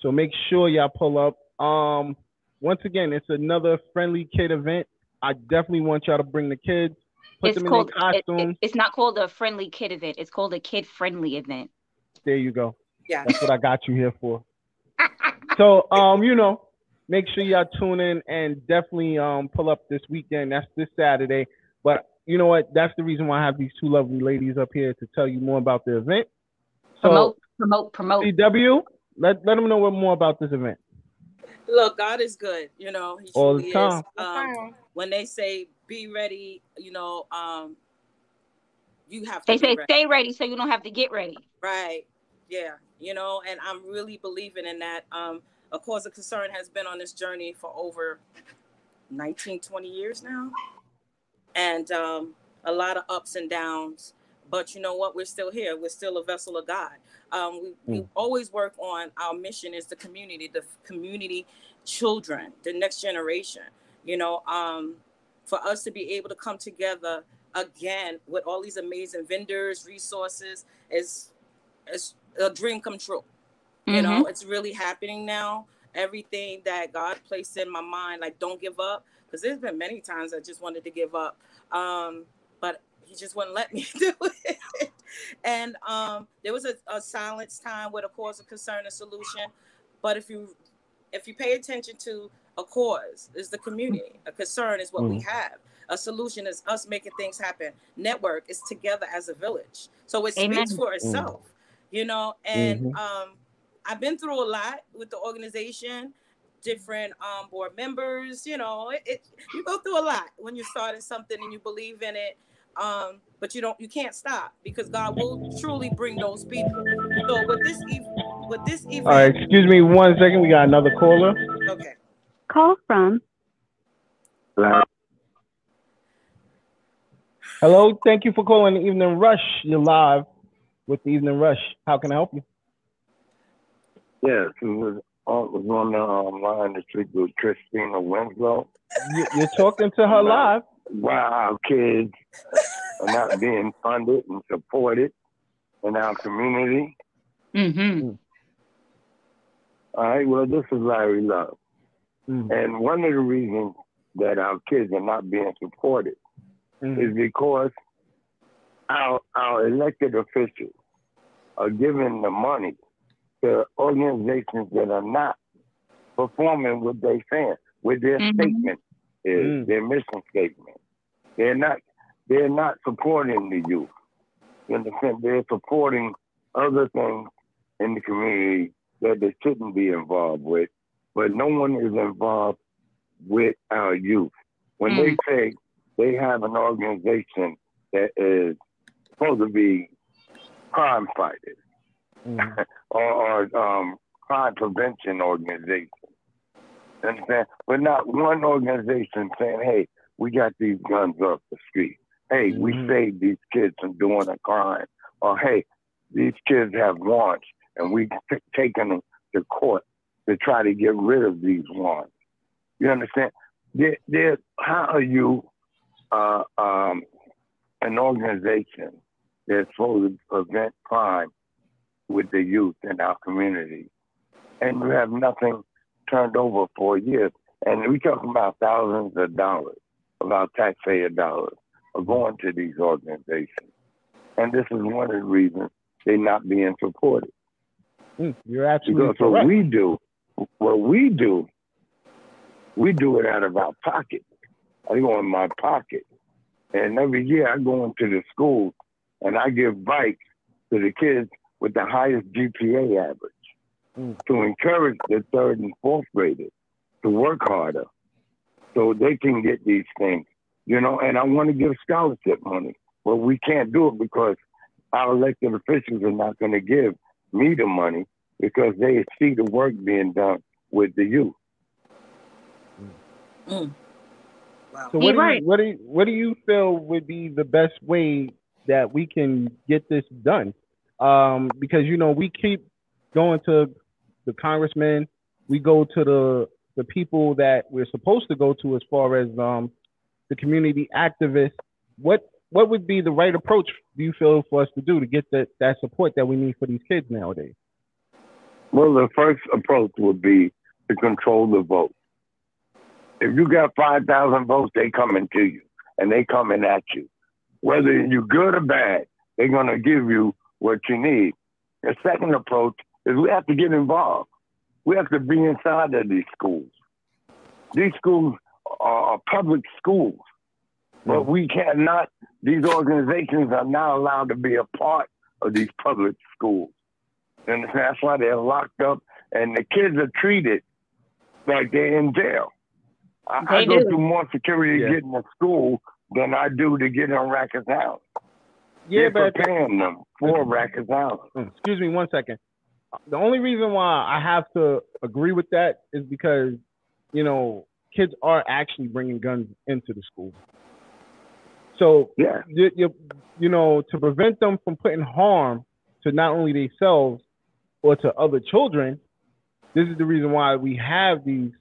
So make sure y'all pull up. Um, once again, it's another friendly kid event. I definitely want y'all to bring the kids, put It's them called. in their it- it- costumes. it's not called a friendly kid event. It's called a kid friendly event. there you go. Yeah. That's what I got you here for. So, um, you know, make sure y'all tune in and definitely um pull up this weekend. That's this Saturday. But you know what? That's the reason why I have these two lovely ladies up here to tell you more about the event. So, Promote, promote, promote. CW, let let them know what more about this event. Look, God is good. You know, He All the truly time. is. Um, when they say be ready, you know, um, you have to They be say ready. stay ready so you don't have to get ready. Right. Yeah. You know, and I'm really believing in that. Um, a cause of concern has been on this journey for over 19, 20 years now. And um, a lot of ups and downs. But you know what? We're still here. We're still a vessel of God. Um, we, we Mm. always work on our mission is the community, the community children, the next generation. You know, um, for us to be able to come together again with all these amazing vendors, resources is is a dream come true. You know, it's really happening now. Everything that God placed in my mind, like don't give up, because there's been many times I just wanted to give up, um, but He just wouldn't let me do it. and um, there was a, a silence time with a cause of concern and solution. But if you if you pay attention to a cause, is the community. A concern is what we Mhm. have. A solution is us making things happen. Network is together as a village. So it Amen. speaks for itself, you know. And Mhm. um, I've been through a lot with the organization, different um, board members. You know, it, it you go through a lot when you're starting something and you believe in it. Um, but you don't, you can't stop because God will truly bring those people. So with this, ev- with this event, All right, excuse me one second. We got another caller. okay. Call from Hello, thank you for calling the Evening Rush. You're live with the Evening Rush. How can I help you? Yes, it was, uh, it was on the um, line to speak with Christina Winslow. You- You're talking to her live. Wow, kids are not being funded and supported in our community. Mm-hmm. All right, well, this is Larry Love. Mm, And one of the reasons that our kids are not being supported mm, is because our, our elected officials are giving the money to organizations that are not performing what they saying, what their Mhm. statement is, Mm. their mission statement. They're not they're not supporting the youth. You understand? They're supporting other things in the community that they shouldn't be involved with, but no one is involved with our youth. When they say they have an organization that is supposed to be crime fighters mm, or, or um, crime prevention organization. You Understand? But not one organization saying, hey, we got these guns off the street. Hey, we Mhm. saved these kids from doing a crime. Or hey, these kids have warrants and we've t- taken them to court to try to get rid of these warrants. You understand? They're, they're, how are you uh, um, an organization that's supposed to prevent crime with the youth in our community. And we have nothing turned over for years. And we talking about thousands of dollars of our taxpayer dollars are going to these organizations. And this is one of the reasons they're not being supported. mm. You're absolutely Because what we do, what we do, we do it out of our pocket. I go in my pocket. And every year I go into the schools and I give bikes to the kids with the highest GPA average Mm. to encourage the third and fourth graders to work harder so they can get these things, you know. And I want to give scholarship money, but we can't do it because our elected officials are not going to give me the money because they see the work being done with the youth. Mm. Wow. So what do right. you what do you, what do you feel would be the best way that we can get this done? Um, because you know we keep going to the congressmen, we go to the the people that we're supposed to go to as far as um, the community activists, what what would be the right approach do you feel for us to do to get that that support that we need for these kids nowadays? Well, the first approach would be to control the vote. If you got 5,000 votes, they coming to you and they coming at you. Whether you're good or bad, they're to give you what you need. The second approach is we have to get involved. We have to be inside of these schools. These schools are public schools, but we cannot, these organizations are not allowed to be a part of these public schools. And that's why they're locked up and the kids are treated like they're in jail. I, I They go do. through more security Yeah. getting to school than I do to get on Rikers Island. Yeah, They're but preparing them for Rikers Island. Mm, excuse me one second. The only reason why I have to agree with that is because, you know, kids are actually bringing guns into the school. So, Yeah. you, you, you know, to prevent them from putting harm to not only themselves or to other children, this is the reason why we have these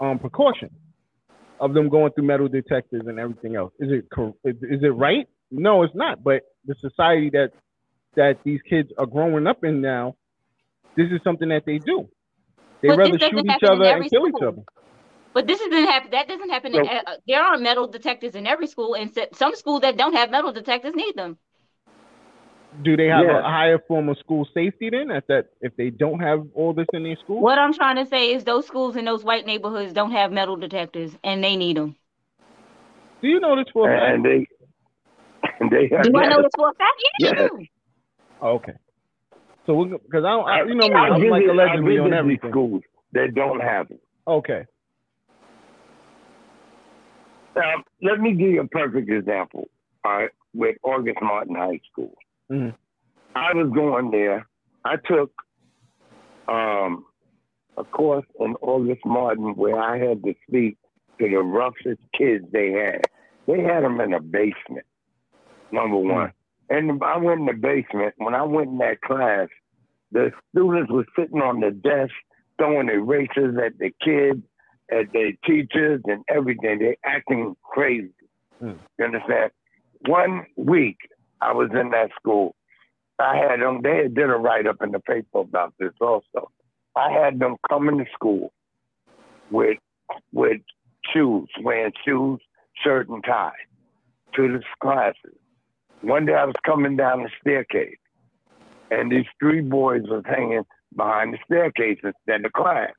um, precautions of them going through metal detectors and everything else. Is it is it right? No, it's not. But the society that that these kids are growing up in now, this is something that they do. They But rather shoot each other and every kill each other. But this doesn't happen. That doesn't happen. in, So- uh, there are metal detectors in every school, and s- some schools that don't have metal detectors need them. Do they have Yeah. a higher form of school safety then? At that, if they don't have all this in their school, What I'm trying to say is those schools in those white neighborhoods don't have metal detectors, and they need them. do you know this for a? And they, and they have Do I know yes. this for a fact? Yeah, Yes. I do. Okay. So we because I, don't, I you know me, I I'm like visit- I allegedly on visit these everything. schools that don't have it. Okay. Now, let me give you a perfect example. All right, with August Martin High School. Mhm. I was going there. I took um, a course in August Martin where I had to speak to the roughest kids they had. They had them in a basement, number one. And I went in the basement. When I went in that class, the students were sitting on the desk throwing erasers at the kids, at their teachers, and everything. They acting crazy. Hmm. You understand? One week I was in that school. I had them. They had did a write up in the paper about this also. I had them coming to school with with shoes, wearing shoes, shirt, and tie to the classes. One day I was coming down the staircase, and these three boys was hanging behind the staircase instead of the class.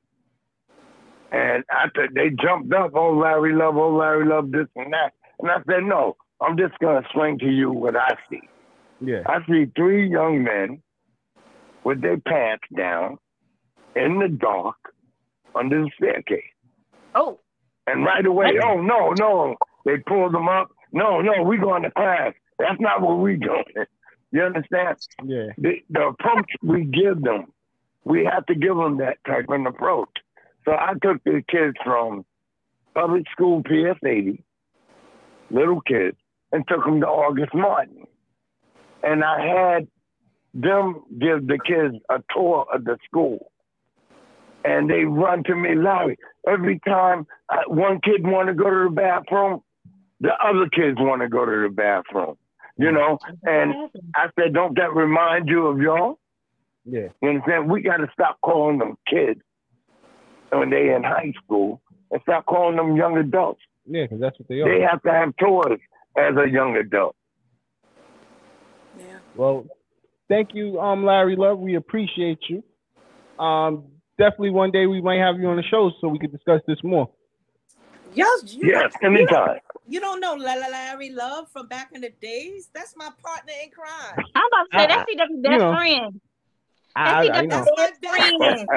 And after they jumped up, oh Larry Love, oh Larry Love, this and that. And I said, no, I'm just gonna explain to you what I see. Yeah. I see three young men with their pants down in the dark under the staircase. Oh, And right away, oh no, no, they pulled them up. No, no, we going to class. That's not what we doing. You understand? Yeah. The, the approach we give them, we have to give them that type of approach. So I took the kids from public school PS 80, little kids, and took them to August Martin. And I had them give the kids a tour of the school. And they run to me, Larry. Every time I, one kid want to go to the bathroom, the other kids want to go to the bathroom. You know, and I said, don't that remind you of y'all? Yeah. You understand? We got to stop calling them kids when they in high school and stop calling them young adults. Yeah, because that's what they are. They have to have tours as a young adult. Yeah. Well, thank you, um, Larry Love. We appreciate you. Um, definitely one day we might have you on the show so we could discuss this more. Yes, Yes, anytime. You don't know La- La- Larry Love from back in the days. That's my partner in crime. I'm about to say I- that's I- CW's you best know, friend. I, That's I, you know, best friend.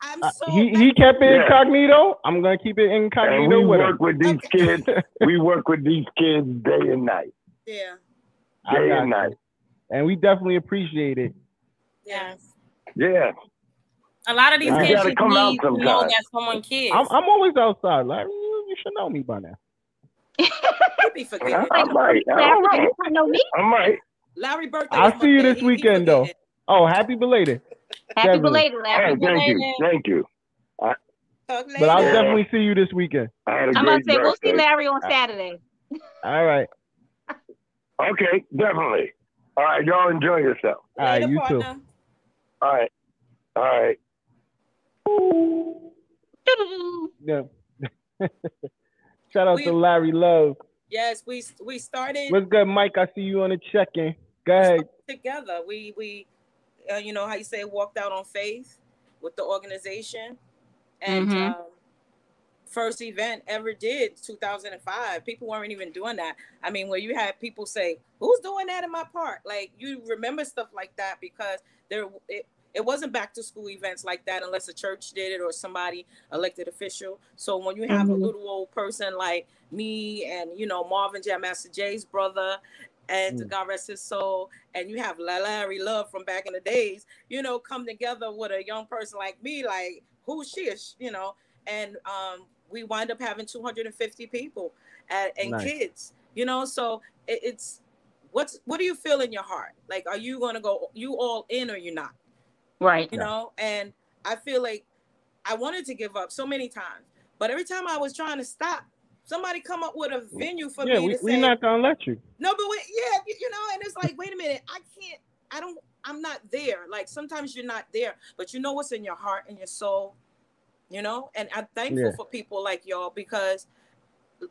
I'm Uh, he he kept it Yeah. incognito. I'm gonna keep it And incognito we with work him. with these kids. We work with these kids day and night. yeah. Day and you. night. And we definitely appreciate it. Yes. Yeah. A lot of these You kids gotta just out need to know that someone cares. I'm I'm always outside, Larry. You, you should know me by now. You be forgetting. I might. I Larry, might. you don't know me. I might. Larry birthday. I'll see you this He- he weekend, though. forgetting. Oh, happy belated. Happy Definitely. belated, Hey, Larry. thank you. Thank you. Talk But I'll later. definitely see you this weekend. I had a I'm about great to say we'll see. Larry on uh, Saturday. All right. Okay, definitely. All right, y'all enjoy yourself. All right, Later, you too. partner. All right. All right. Yeah. Shout out to Larry Love. Yes, we we started What's good, Mike? I see you on the check-in. Go ahead. together. We we uh, you know how you say walked out on faith with the organization, and Mhm. um, first event ever did 2005. People weren't even doing that. I mean, where you had people say, "Who's doing that in my park?" Like you remember stuff like that because there it, it wasn't back to school events like that unless a church did it or somebody elected official. So when you have Mhm. a little old person like me and you know Marvin Jam Master Jay's brother and Mm. God rest his soul, and you have La- Larry Love from back in the days, you know, come together with a young person like me, like who she, is, you know, and um, we wind up having 250 people and, and Nice. kids, you know, so it, it's what's what do you feel in your heart? Like, are you gonna go you all in or you're not? Right. You know, and I feel like I wanted to give up so many times, but every time I was trying to stop, somebody come up with a venue for Yeah, me we, to we're not gonna let you. no, but wait, yeah, you, you know, and it's like, wait a minute, I can't, I don't, I'm not there. Like sometimes you're not there, but you know what's in your heart and your soul, you know. And I'm thankful Yeah. for people like y'all because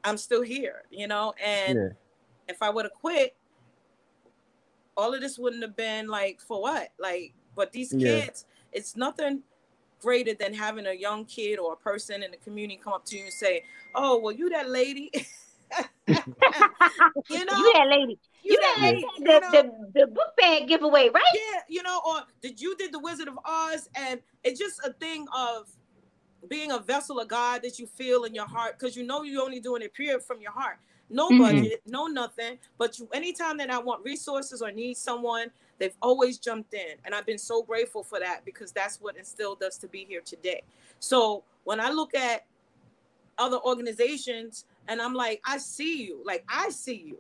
I'm still here, you know. And Yeah. if I would have quit, all of this wouldn't have been like for what? Like, but these Yeah. kids, it's nothing greater than having a young kid or a person in the community come up to you and say, "Oh, well, you that lady." you know, you that lady. you You that that lady, the, you know? the, the book bag giveaway, right? yeah, you know, or did you did the Wizard of Oz, and it's just a thing of being a vessel of God that you feel in your heart because you know you're only doing it pure from your heart. No Mhm. budget, no nothing. But you, anytime that I want resources or need someone, they've always jumped in, and I've been so grateful for that because that's what instilled us to be here today. So when I look at other organizations, and I'm like, I see you, like I see you.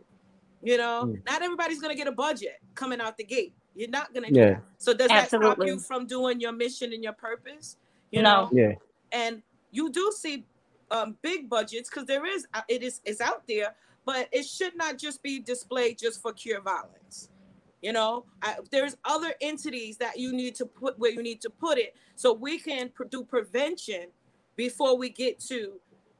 You know, Mm. not everybody's gonna get a budget coming out the gate. You're not gonna do Yeah. that. So does that stop you from doing your mission and your purpose? You No. know, Yeah. and you do see um, big budgets because there is uh, it is it's out there, but it should not just be displayed just for cure violence. You know, I, there's other entities that you need to put where you need to put it so we can pro- do prevention before we get to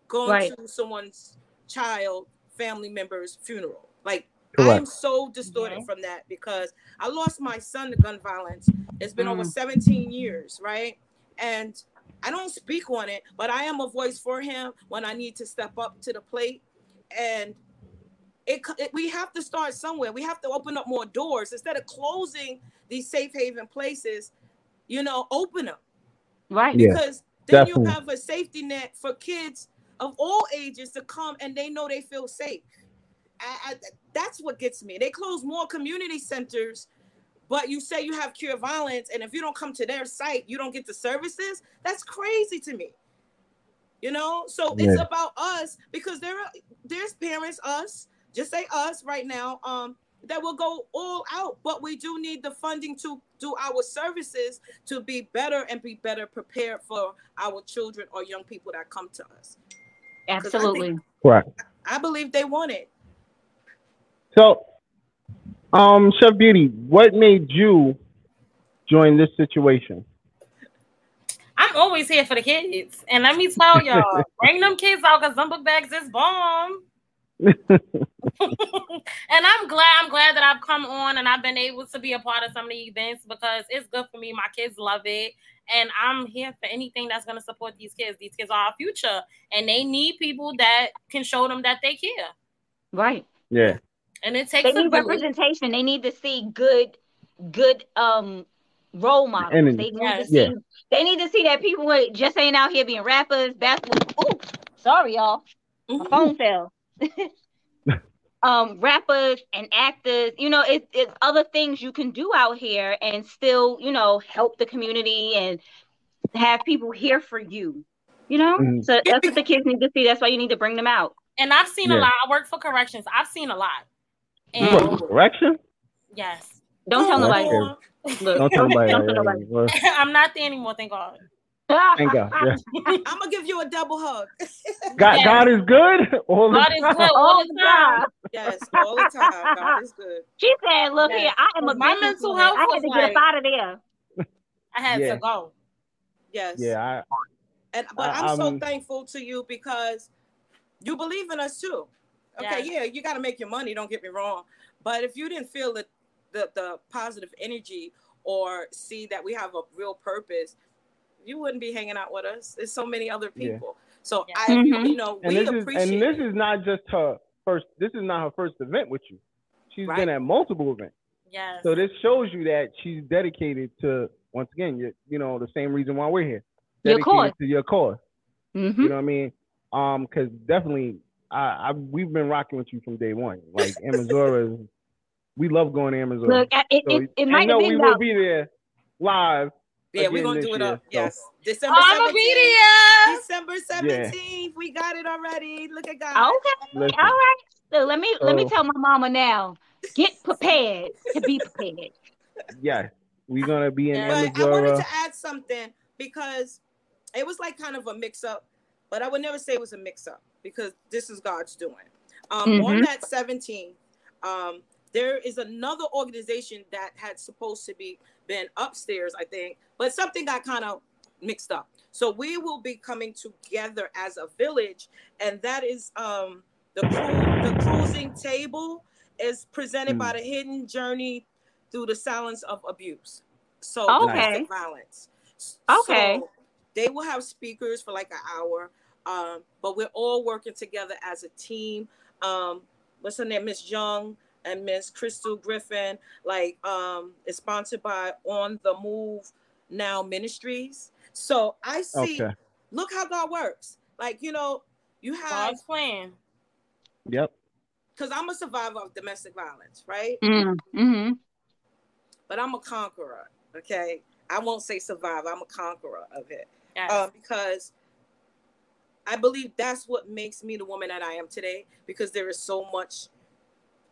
going Right. to someone's child, family member's funeral. Like Correct. I'm so distorted from that because I lost my son to gun violence. It's been over mm. 17 years, right? And I don't speak on it, but I am a voice for him when I need to step up to the plate. And it, it we have to start somewhere. We have to open up more doors instead of closing these safe haven places. You know, open them Right. Yeah, because then definitely. you have a safety net for kids of all ages to come and they know they feel safe. I, I, that's what gets me. They close more community centers, but you say you have cure violence, and if you don't come to their site, you don't get the services. That's crazy to me. You know, so it's about us because there are there's parents, us, just say us right now, um, that will go all out, but we do need the funding to do our services to be better and be better prepared for our children or young people that come to us. 'Cause I think- Absolutely. Correct. I believe they want it. So, um, Chef Beauty, what made you join this situation? I'm always here for the kids. And let me tell y'all, bring them kids out because them book bags is bomb. and I'm glad I'm glad that I've come on and I've been able to be a part of some of the events because it's good for me. My kids love it. And I'm here for anything that's gonna support these kids. These kids are our future and they need people that can show them that they care. Right. Yeah. And it takes a need village. representation. They need to see good, good um role models. Energy. They need Yes. to see Yeah. they need to see that people just ain't out here being rappers, basketball. Oh, sorry, y'all. My phone fell. um, rappers and actors, you know, it, it's other things you can do out here and still, you know, help the community and have people here for you. You know, Mhm. so that's what the kids need to see. That's why you need to bring them out. And I've seen a lot. I work for corrections. I've seen a lot. You And work for correction? yes. Don't tell nobody. Look, Don't tell nobody. Don't tell nobody. Well, I'm not there anymore, thank God. Thank God. Yeah. I'm gonna give you a double hug. God, Yes. God is good all the God is time. good all the time. Yes, all the time. God is good. She said, "Look Yes. here, I am a My businesswoman. mental health I had was to get like- out of there." I had Yeah. to go. Yes. Yeah, I, And but I- I'm so I'm- thankful to you because you believe in us too. Okay, Yes. yeah, you got to make your money. Don't get me wrong, but if you didn't feel the, the the positive energy or see that we have a real purpose, you wouldn't be hanging out with us. There's so many other Yeah. people. So Yeah. I, Mhm. you know, and we this is appreciate. and this it. is not just her first. This is not her first event with you. She's Right. been at multiple events. Yes. So this shows you that she's dedicated to once again, you, you know, the same reason why we're here. Your cause. to your cause. Mm-hmm. You know what I mean? Um, because definitely, I, I we've been rocking with you from day one. Like Amazora, is- we love going to Amazora. Look, it, so, it, it might no, have we been will be there live. Yeah, we're gonna this do it year, up. so- Yes, Oh, December I'm 17th. media. December 17th. We got it already. Look at God. Okay, Listen, all right. So let me let me tell my mama now. Get prepared to be prepared. yes, we're gonna be in Yeah. But I wanted to add something because it was like kind of a mix up, but I would never say it was a mix up because this is God's doing. Um, On Mhm. that 17th, um, there is another organization that had supposed to be been upstairs, I think, but something got kind of mixed up. So we will be coming together as a village, and that is um, the cru- the cruising table is presented by the Hidden Journey through the silence of abuse. So Okay. domestic violence. Okay. So they will have speakers for like an hour, um, but we're all working together as a team. Um, what's her name, Miss Young and Miss Crystal Griffin. Like, um, it's sponsored by On the Move Now Ministries. So I see. Okay. Look how God works. Like you know, you have God's plan. Yep. because I'm a survivor of domestic violence, right? Mm-hmm. But I'm a conqueror. Okay, I won't say survivor. I'm a conqueror of it. Yes. uh, because I believe that's what makes me the woman that I am today. Because there is so much,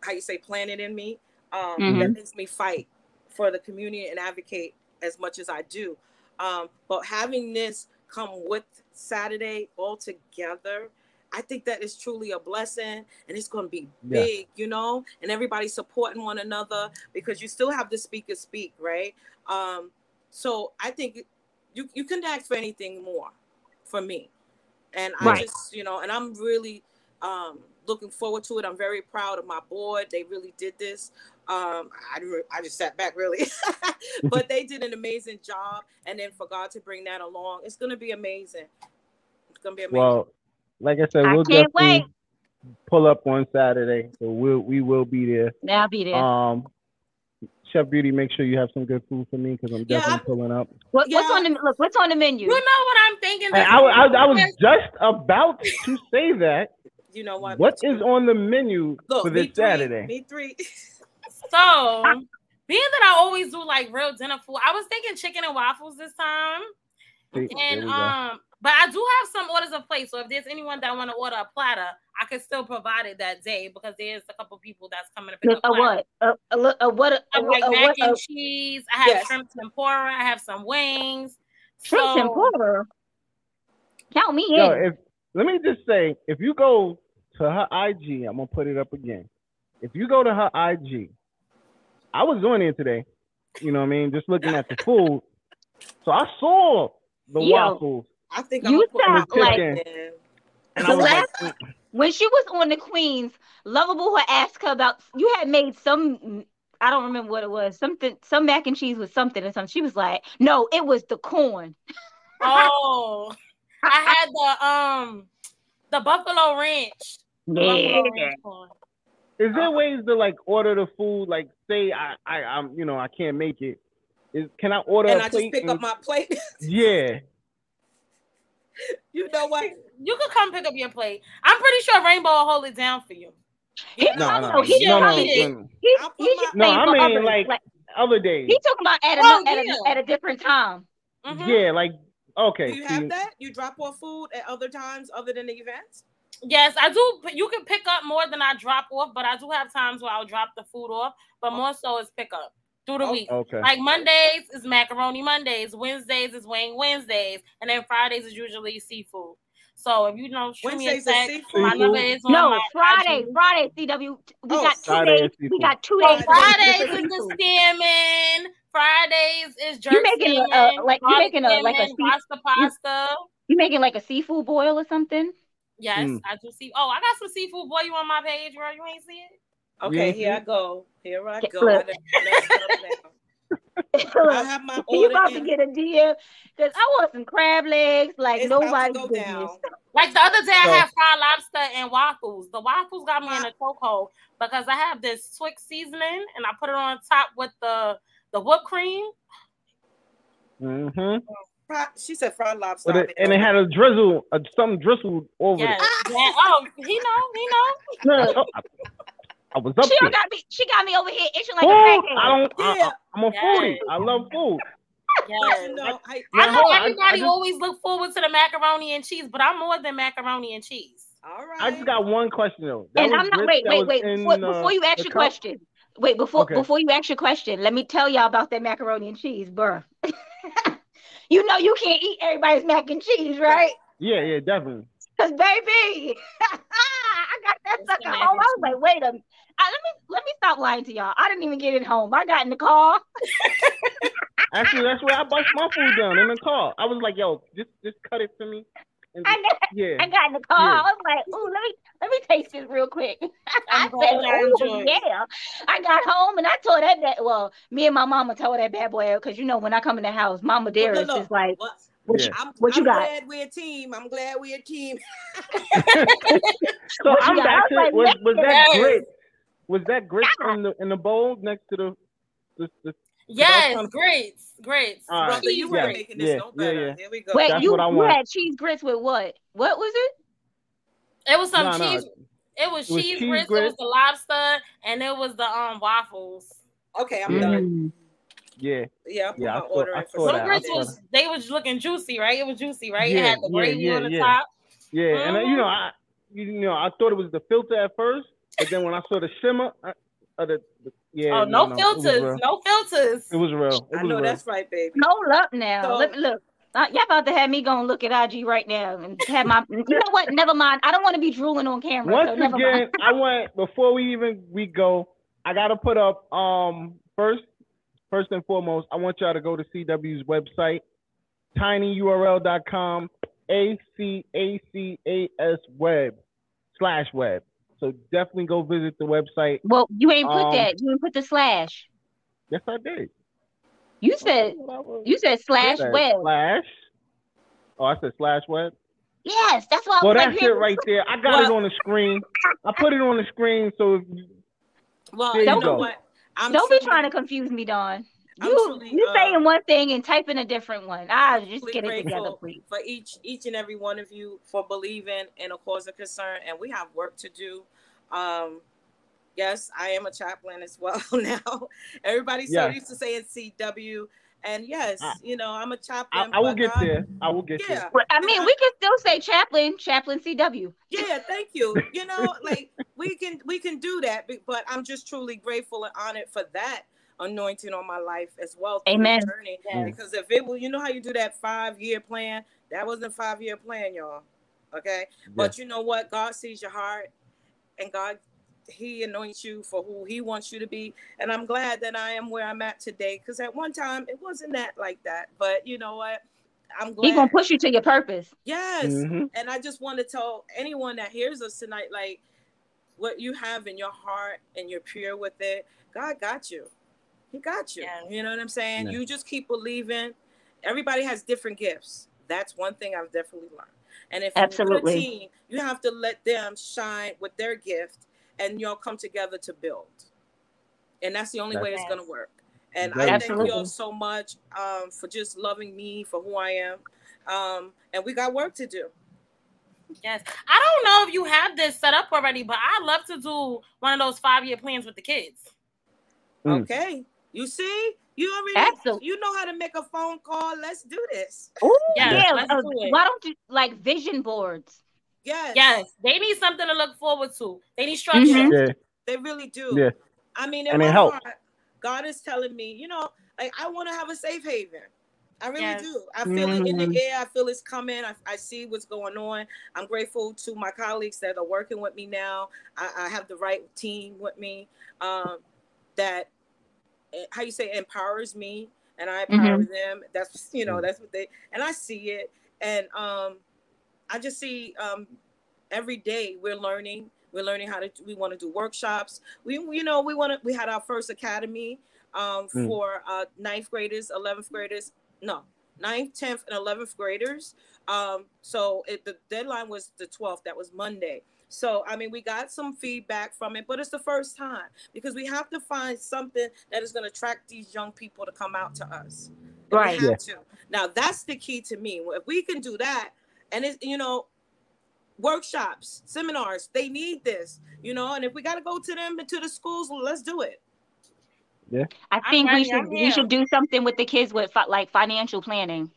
how you say, planted in me um, Mhm. that makes me fight for the community and advocate as much as I do. Um, but having this come with Saturday all together, I think that is truly a blessing, and it's going to be Yeah. big, you know. And everybody supporting one another because you still have the speakers speak, right? Um, so I think you you couldn't ask for anything more for me and i Right. just you know and i'm really um looking forward to it i'm very proud of my board they really did this um i, I just sat back really but they did an amazing job and then for god to bring that along it's going to be amazing it's going to be amazing Well, like I said, I we'll can't definitely pull up on Saturday, so we'll we will be there. I'll be there. Um, Chef Beauty, make sure you have some good food for me because I'm definitely I- pulling up. what, what's yeah. on the look? What's on the menu? you know what I'm thinking? Hey, I, I, I was just about to say that. You know what What Me is too. on the menu Look, for me this three, Saturday? me three So, being that I always do like real dinner food, I was thinking chicken and waffles this time. See, And um, but I do have some orders of place. So if there's anyone that want to order a platter, I could still provide it that day because there's a couple people that's coming to pick Look, up a what? A, a, a what? A, I a, have like a, mac what? and A, cheese. I have Yes. shrimp tempura. I have some wings. shrimp So- tempura. Count me in. Yo, if let me just say, if you go to her IG, I'm gonna put it up again. If you go to her IG, I was on there today. You know what I mean? Just looking at the food. So I saw the Yo. waffles. i think You i'm gonna sound like- in. And The I was last- like, when she was on the Queens, Lovable had asked her about you had made some I don't remember what it was, something some mac and cheese with something or something. She was like, No, it was the corn. Oh, I had the um the buffalo ranch. The Buffalo Ranch corn. is there ways to like order the food? Like, say I, I, I'm, you know, I can't make it. Is can I order and a i plate? just pick and- up my plate yeah. you know what You could come pick up your plate. I'm pretty sure Rainbow will hold it down for you. He, No, no, no, no, he no, probably no, did. no. He, I'll he No, I mean, others, like, Other days. he talking about at a, Oh, at, yeah. a at a different time. Mhm. Yeah, like okay. Do you see, have that? You drop off food at other times other than the events? Yes, I do. You can pick up more than I drop off, but I do have times where I'll drop the food off. But oh. more so is pick up through the Oh, week. Okay. Like Mondays is macaroni Mondays, Wednesdays is wing Wednesdays, and then Fridays is usually seafood. So if you know, shoot me a Wednesdays is text. seafood. My number is on No, my Friday, IG. Friday, CW. We Oh, got two Friday days. is We seafood. got two days. Fridays is the seafood. scamming. Fridays is jerk You making a- a- like- you garlic making a- like a sea- pasta pasta. You making like a seafood boil or something? Yes, Mm. I do see. Oh, I got some seafood boy. You on my page, bro? You ain't see it? Okay, Yeah. here I go. Here I go. look. I done- let's go now. I have my you order about to get a DM because I want some crab legs like It's about nobody's go business. down. Like the other day, I had fried lobster and waffles. The waffles got me in a chokehold because I have this Twix seasoning and I put it on top with the the whipped cream. Mm-hmm. Fried, she said fried lobster. But it, and it had a drizzle, a, some drizzled over Yes. it. Yeah. Oh, he know, he know. Look, I, I was up she there. got me. She got me over here itching like a Food, crackhead. I don't. I, Yeah. I'm a Yes. foodie. I love food. But Yes. you know, I, I Now, know hold everybody I just- always look forward to the macaroni and cheese, but I'm more than macaroni and cheese. all right. I just got one question though. That and I'm not. grits Wait, wait, wait. in, Before, uh, before you ask your cup? question, wait. Before Okay. before you ask your question, let me tell y'all about that macaroni and cheese, bruh. you know you can't eat everybody's mac and cheese, right? Yeah, yeah, definitely. Cause baby, I got that It's sucker home. I was like, wait a minute. Uh, I, let me let me stop lying to y'all. I didn't even get it home. I got in the car. Actually, that's where I bust my food down in the car. I was like, "Yo, just just cut it for me." And I got, yeah, I got in the car. Yeah. I was like, ooh, let me let me taste this real quick. I said, ooh, yeah. I got home and I told that bad. Well, me and my mama told that bad boy because you know when I come in the house, Mama Look, Dearest look, is like, what- what, Yeah. you, I'm, what you I'm got? glad we're a team. I'm glad we're a team. So I'm back to was like, was was that yes. grit? Was that grit in the in the bowl next to the the, the Yes, trying grits, grits. All right. Brother, you were Yeah, making this yeah, no better. yeah. Here we go. Wait, That's you, you had cheese grits with what? What was it? It was some No, no. cheese. It was It was cheese cheese grits. It was the lobster, and it was the um waffles. Okay, I'm Yeah. done. yeah Yeah, I put Yeah, I my saw- order I saw for that. Grits was they was looking juicy, right? It was juicy, right? Yeah, it had the gravy yeah, on the yeah. top. yeah, and uh, you know Mhm. I you know I thought it was the filter at first, but then when I saw the shimmer, I, uh, the, the yeah, oh, no, it was filters, no filters. It was real. It I was know real. that's right, baby. Hold up now. So- Let me look. Uh, y'all about to have me go and look at IG right now and have my. You know what? Never mind. I don't want to be drooling on camera. Once so never again, mind. I want before we even we go, I gotta put up um first first and foremost, I want y'all to go to CW's website, tinyurl.com, A C A C A S web slash web. So definitely go visit the website. Well, you ain't put Um, that. You ain't put the slash. Yes, I did. You said That's what I was- you said slash said web. Slash. Oh, I said slash web. Yes, that's why I Well, was like, that's here- it right there. I got it on the screen. I put it on the screen so if you- Well, There you you know go. what? I'm Don't be trying to confuse me, Dawn. I'm You truly, you uh, saying one thing and typing a different one. Ah, just truly get it together, please. for each each and every one of you for believing in a cause of concern, and we have work to do. Um, yes, I am a chaplain as well now. Everybody's so used to saying CW, and yes, I- you know I'm a chaplain. I will but get God- there. I will get Yeah, there. I mean, we can still say chaplain, chaplain CW. yeah. Thank you. You know, like we can we can do that, but I'm just truly grateful and honored for that anointing on my life as well. Amen. Journey. Yes. Because if it will, you know how you do that five year plan. That wasn't a five year plan, y'all. Okay. But you know what? God sees your heart and God, He anoints you for who He wants you to be. And I'm glad that I am where I'm at today. Because at one time it wasn't that like that. But you know what? I'm glad. He gonna push you to your purpose. yes. Mhm. And I just want to tell anyone that hears us tonight, like what you have in your heart and you're pure with it, God got you. He got you. Yes. You know what I'm saying? Yeah. You just keep believing. Everybody has different gifts. That's one thing I've definitely learned. And if you're Absolutely. a team, you have to let them shine with their gift and y'all come together to build. And that's the only way it's going to work. And Very I thank you all so much um, for just loving me for who I am. Um, and we got work to do. Yes. I don't know if you have this set up already, but I love to do one of those five year plans with the kids. Mm. Okay. You see? You already Absolutely. you know how to make a phone call. Let's do this. Ooh, Yes, yeah. let's uh, do why don't you like vision boards? Yes. Yes. They need something to look forward to. They need structure. Mhm. Yeah. They really do. Yeah. I mean, And it my helps. heart, God is telling me, you know, like I want to have a safe haven. I really Yes. do. I feel it in the air. I feel it's coming. I, I see what's going on. I'm grateful to my colleagues that are working with me now. I, I have the right team with me um, that, how you say, empowers me and I empower them. That's, you know, that's what they, and I see it. And um, I just see um, every day we're learning. We're learning how to, we want to do workshops. We, you know, we want to, we had our first academy um, Mm. for uh, ninth graders, 11th graders, no, 9th, 10th, and 11th graders. Um, so it, the deadline was the 12th. That was Monday. So, I mean, we got some feedback from it, but it's the first time because we have to find something that is going to attract these young people to come out to us. Right. We have to. Now, that's the key to me. If we can do that, and it's, you know, workshops, seminars, they need this, you know, and if we got to go to them and to the schools, well, let's do it. I I'm think we should I'm we should do something with the kids with fi- like financial planning.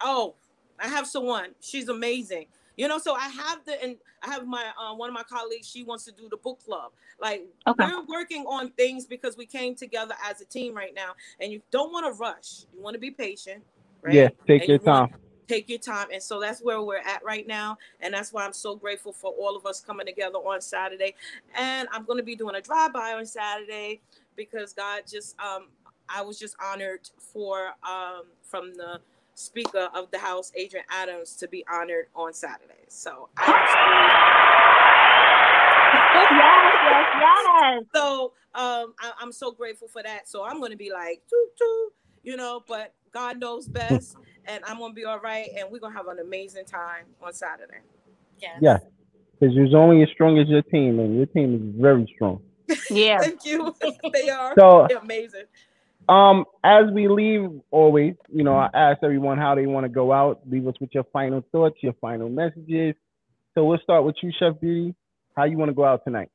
Oh, I have someone. She's amazing. You know, so I have the and I have my uh, one of my colleagues. She wants to do the book club. Like Okay. we're working on things because we came together as a team right now, and you don't want to rush. You want to be patient, right? Yeah, take And your you time. Take your time, and so that's where we're at right now, and that's why I'm so grateful for all of us coming together on Saturday. And I'm going to be doing a drive by on Saturday because God just um I was just honored for um from the Speaker of the House, Adrienne Adams, to be honored on Saturday. So I yes, yes, yes. so um I, I'm so grateful for that. So I'm gonna be like toot, toot, you know, but God knows best and I'm gonna be all right and we're gonna have an amazing time on Saturday. Yes. Yeah. Because you're only as strong as your team, and your team is very strong. Yeah. Thank you. they are So- They're amazing. Um, as we leave, always, you know, I ask everyone how they want to go out. Leave us with your final thoughts, your final messages. So we'll start with you, Chef Beauty. How you want to go out tonight?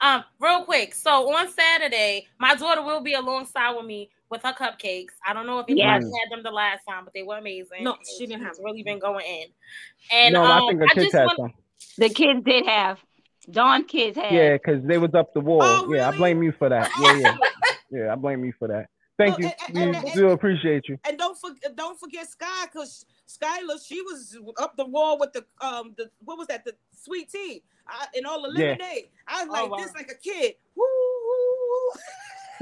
Um, real quick. So on Saturday, my daughter will be alongside with me with her cupcakes. I don't know if anybody Yes. had them the last time, but they were amazing. No, she didn't have she's really been going in. And no, um, I think the kids just had want some. The kids did have. Dawn kids had. Yeah, because they was up the wall. Oh, Yeah, I blame you for that. Yeah, yeah, yeah. I blame you for that. Thank No, you. and- We and- and- do appreciate you. And don't forget, don't forget Sky, cause Skylar, she was up the wall with the um the what was that the sweet tea I, and all the Yeah. lemonade. I was Oh, like wow. this like a kid. Woo, woo,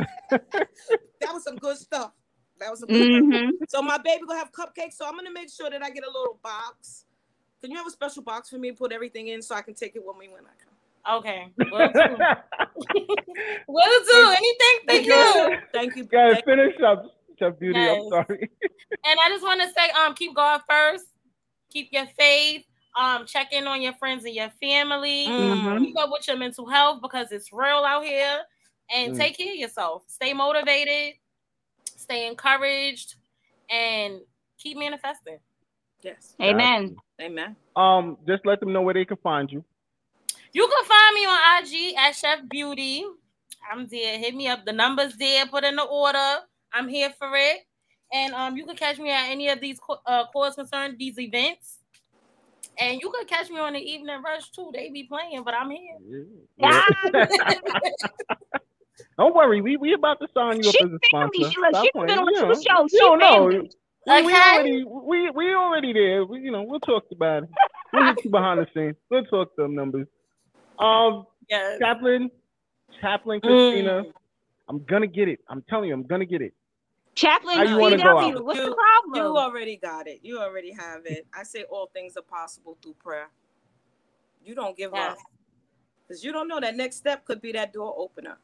woo. that was some good stuff. That was some good stuff. Mm-hmm. So my baby gonna have cupcakes. So I'm gonna make sure that I get a little box. Can you have a special box for me? To put everything in so I can take it with me when I come. Okay. Will do. Will do. Anything to you. Thank you. Guys, Thank- finish up, Chef Beauty. Yes. I'm sorry. And I just want to say, um, keep going first. Keep your faith. Um, check in on your friends and your family. Mm. Keep up with your mental health because it's real out here. And Mm. take care of yourself. Stay motivated. Stay encouraged, and keep manifesting. Yes. Amen. Amen. Um, just let them know where they can find you. You can find me on IG at Chef Beauty. I'm there. Hit me up. The number's there. Put in the order. I'm here for it. And um, you can catch me at any of these co- uh, cause concerned these events. And you can catch me on the evening rush too. They be playing, but I'm here. Ah, Don't worry, we we about to sign you up She as a sponsor. family. She- look, Stop she's playing. been on You two know, shows. She don't know. family. We, we Okay. already we we already there. We, you know, we'll talk about it. We'll hit you behind the scenes. We'll talk them numbers. Um, Yes. Chaplain, Chaplain Christina, Mm. I'm gonna get it. I'm telling you, I'm gonna get it. Chaplain How you wanna go CW. out? What's the problem? You already got it. You already have it. I say all things are possible through prayer. You don't give Yes. up. Because you don't know that next step could be that door opener.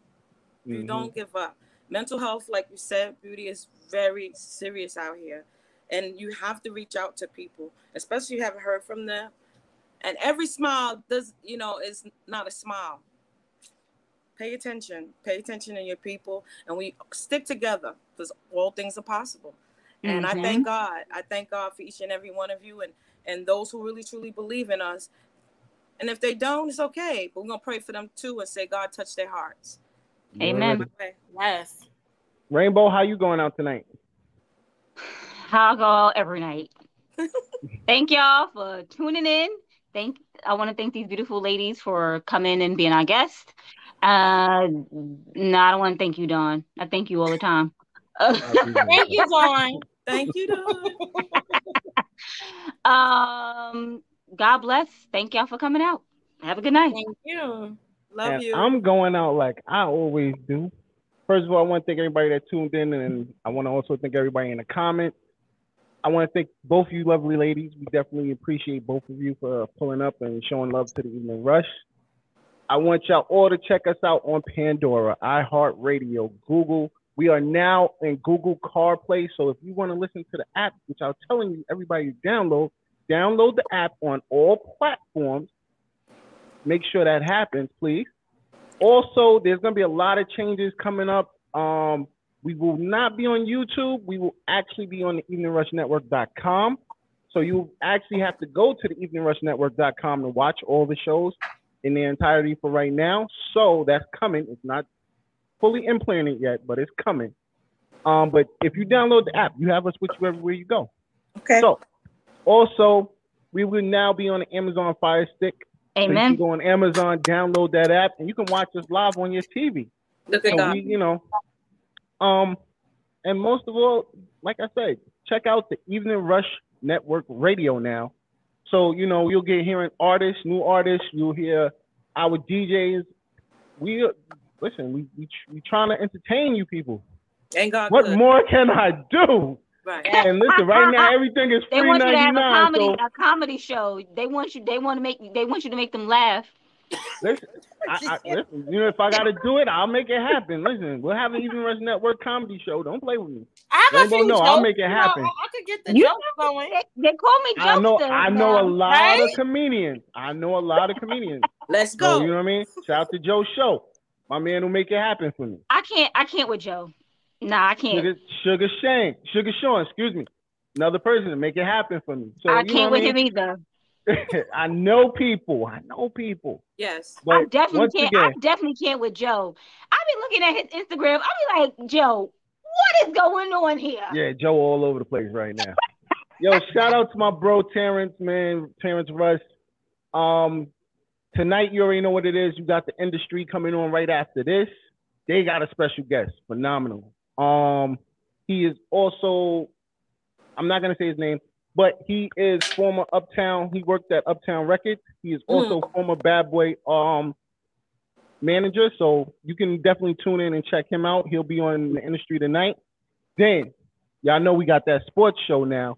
You Mhm. don't give up. Mental health, like you said, beauty is very serious out here. And you have to reach out to people, especially if you haven't heard from them. And every smile does, you know, is not a smile. Pay attention. Pay attention to your people. And we stick together because all things are possible. And I Mhm. thank God. I thank God for each and every one of you and and those who really truly believe in us. And if they don't, it's okay. But we're gonna pray for them too and say, God touch their hearts. Amen. Okay. Yes. Rainbow, how you going out tonight? I'll go every night. thank y'all for tuning in. Thank I want to thank these beautiful ladies for coming and being our guest. Uh no, I don't want to thank you, Dawn. I thank you all the time. Thank you, Dawn. Thank you, Dawn. Um, God bless. Thank y'all for coming out. Have a good night. Thank you. Love And you. I'm going out like I always do. First of all, I want to thank everybody that tuned in, and I want to also thank everybody in the comments. I want to thank both of you lovely ladies. We definitely appreciate both of you for pulling up and showing love to the Evening Rush. I want y'all all to check us out on Pandora, iHeartRadio, Google. We are now in Google CarPlay. So if you want to listen to the app, which I'm telling you, everybody download, download the app on all platforms. Make sure that happens, please. Also, there's going to be a lot of changes coming up. Um, we will not be on YouTube. We will actually be on the eveningrushnetwork.com. So you actually have to go to the eveningrushnetwork.com to watch all the shows in their entirety for right now. So that's coming. It's not fully implemented yet, but it's coming. Um, but if you download the app, you have us with you everywhere you go. Okay. So also, we will now be on the Amazon Fire Stick. So you Amen. can go on Amazon, download that app, and you can watch us live on your TV. Look at So God. we, you know, um, and most of all, like I said, check out the Evening Rush Network Radio now. So you know you'll get hearing artists, new artists. You'll hear our DJs. We listen. We we we trying to entertain you people. Ain't God What good? more can I do? Right. And listen, right now everything is free. They free want you to have a comedy, So a comedy show. They want you. They want to make. They want you to make them laugh. Listen, I, I, listen, you know, if I got to do it, I'll make it happen. Listen, we'll have an Even Rush Network comedy show. Don't play with me. I have a Rainbow, few no, I'll make it you know, happen. I, I could get the You jokes going. They, they call me I know, I know a lot right? of comedians. I know a lot of comedians. Let's So go. you know what I mean? Shout out to Joe Show, my man will make it happen for me. I can't. I can't with Joe. Nah, I can't. Sugar, Sugar Shane, Sugar Sean, excuse me, another person to make it happen for me. So I you can't what with I him either. I know people. I know people. Yes. But I definitely can't. again, I definitely can't with Joe. I've been looking at his Instagram. I be like, Joe, what is going on here? Yeah, Joe all over the place right now. Yo, shout out to my bro Terrence, man, Terrence Rush. Um, tonight you already know what it is. You got the industry coming on right after this. They got a special guest, phenomenal. Um, he is also, I'm not gonna say his name, but he is former Uptown. He worked at Uptown Records. He is also former Bad Boy um manager. So you can definitely tune in and check him out. He'll be on the industry tonight. Then y'all know we got that sports show now.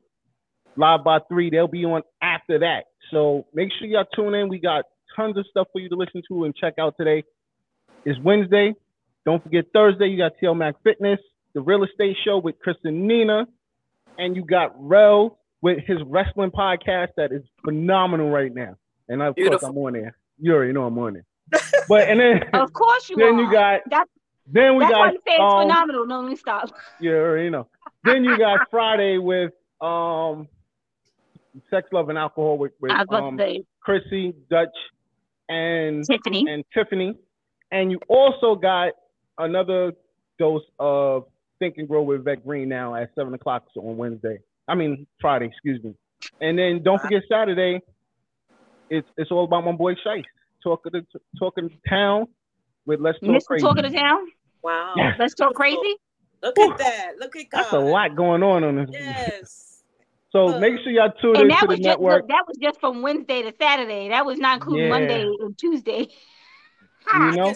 Live by three. They'll be on after that. So make sure y'all tune in. We got tons of stuff for you to listen to and check out today. It's Wednesday. Don't forget Thursday, you got TL Mac Fitness, the real estate show with Chris and Nina, and you got Rel with his wrestling podcast that is phenomenal right now. And of Beautiful. course I'm on there. You already know I'm on there. But and then Of course you then are. you got That, then we that's why got you say it's um, phenomenal. No, let me stop. Yeah, you already know. Then you got Friday with um sex, love, and alcohol with, with I was about um, Chrissy, Dutch, and Tiffany. and Tiffany. And you also got another dose of Think and Grow with Vet Green now at seven o'clock on Wednesday. I mean Friday, excuse me. And then don't forget Saturday. It's it's all about my boy Shice talking to talking town with Let's Talk Mr. Crazy. Talking to Town. Wow. Yeah. Let's talk crazy. Look at that. Look at God. That's a lot going on on this. Yes. So make sure y'all tune in into that the was just network. look, that was just from Wednesday to Saturday. That was not including Yeah. Monday and Tuesday. You know,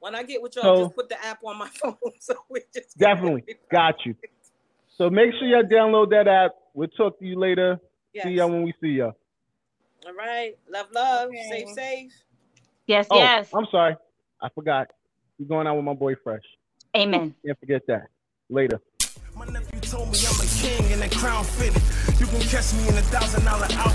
when I get with y'all, So- just put the app on my phone. So we just definitely got you. So make sure y'all download that app. We'll talk to you later. Yes. See y'all when we see y'all. All right. Love, love. Okay. Safe, safe. Yes, Oh, yes. I'm sorry. I forgot. You're going out with my boy Fresh. Amen. Can't forget that. Later. My nephew told me I'm a king and that crown fitted. You can catch me in a thousand dollar outfit.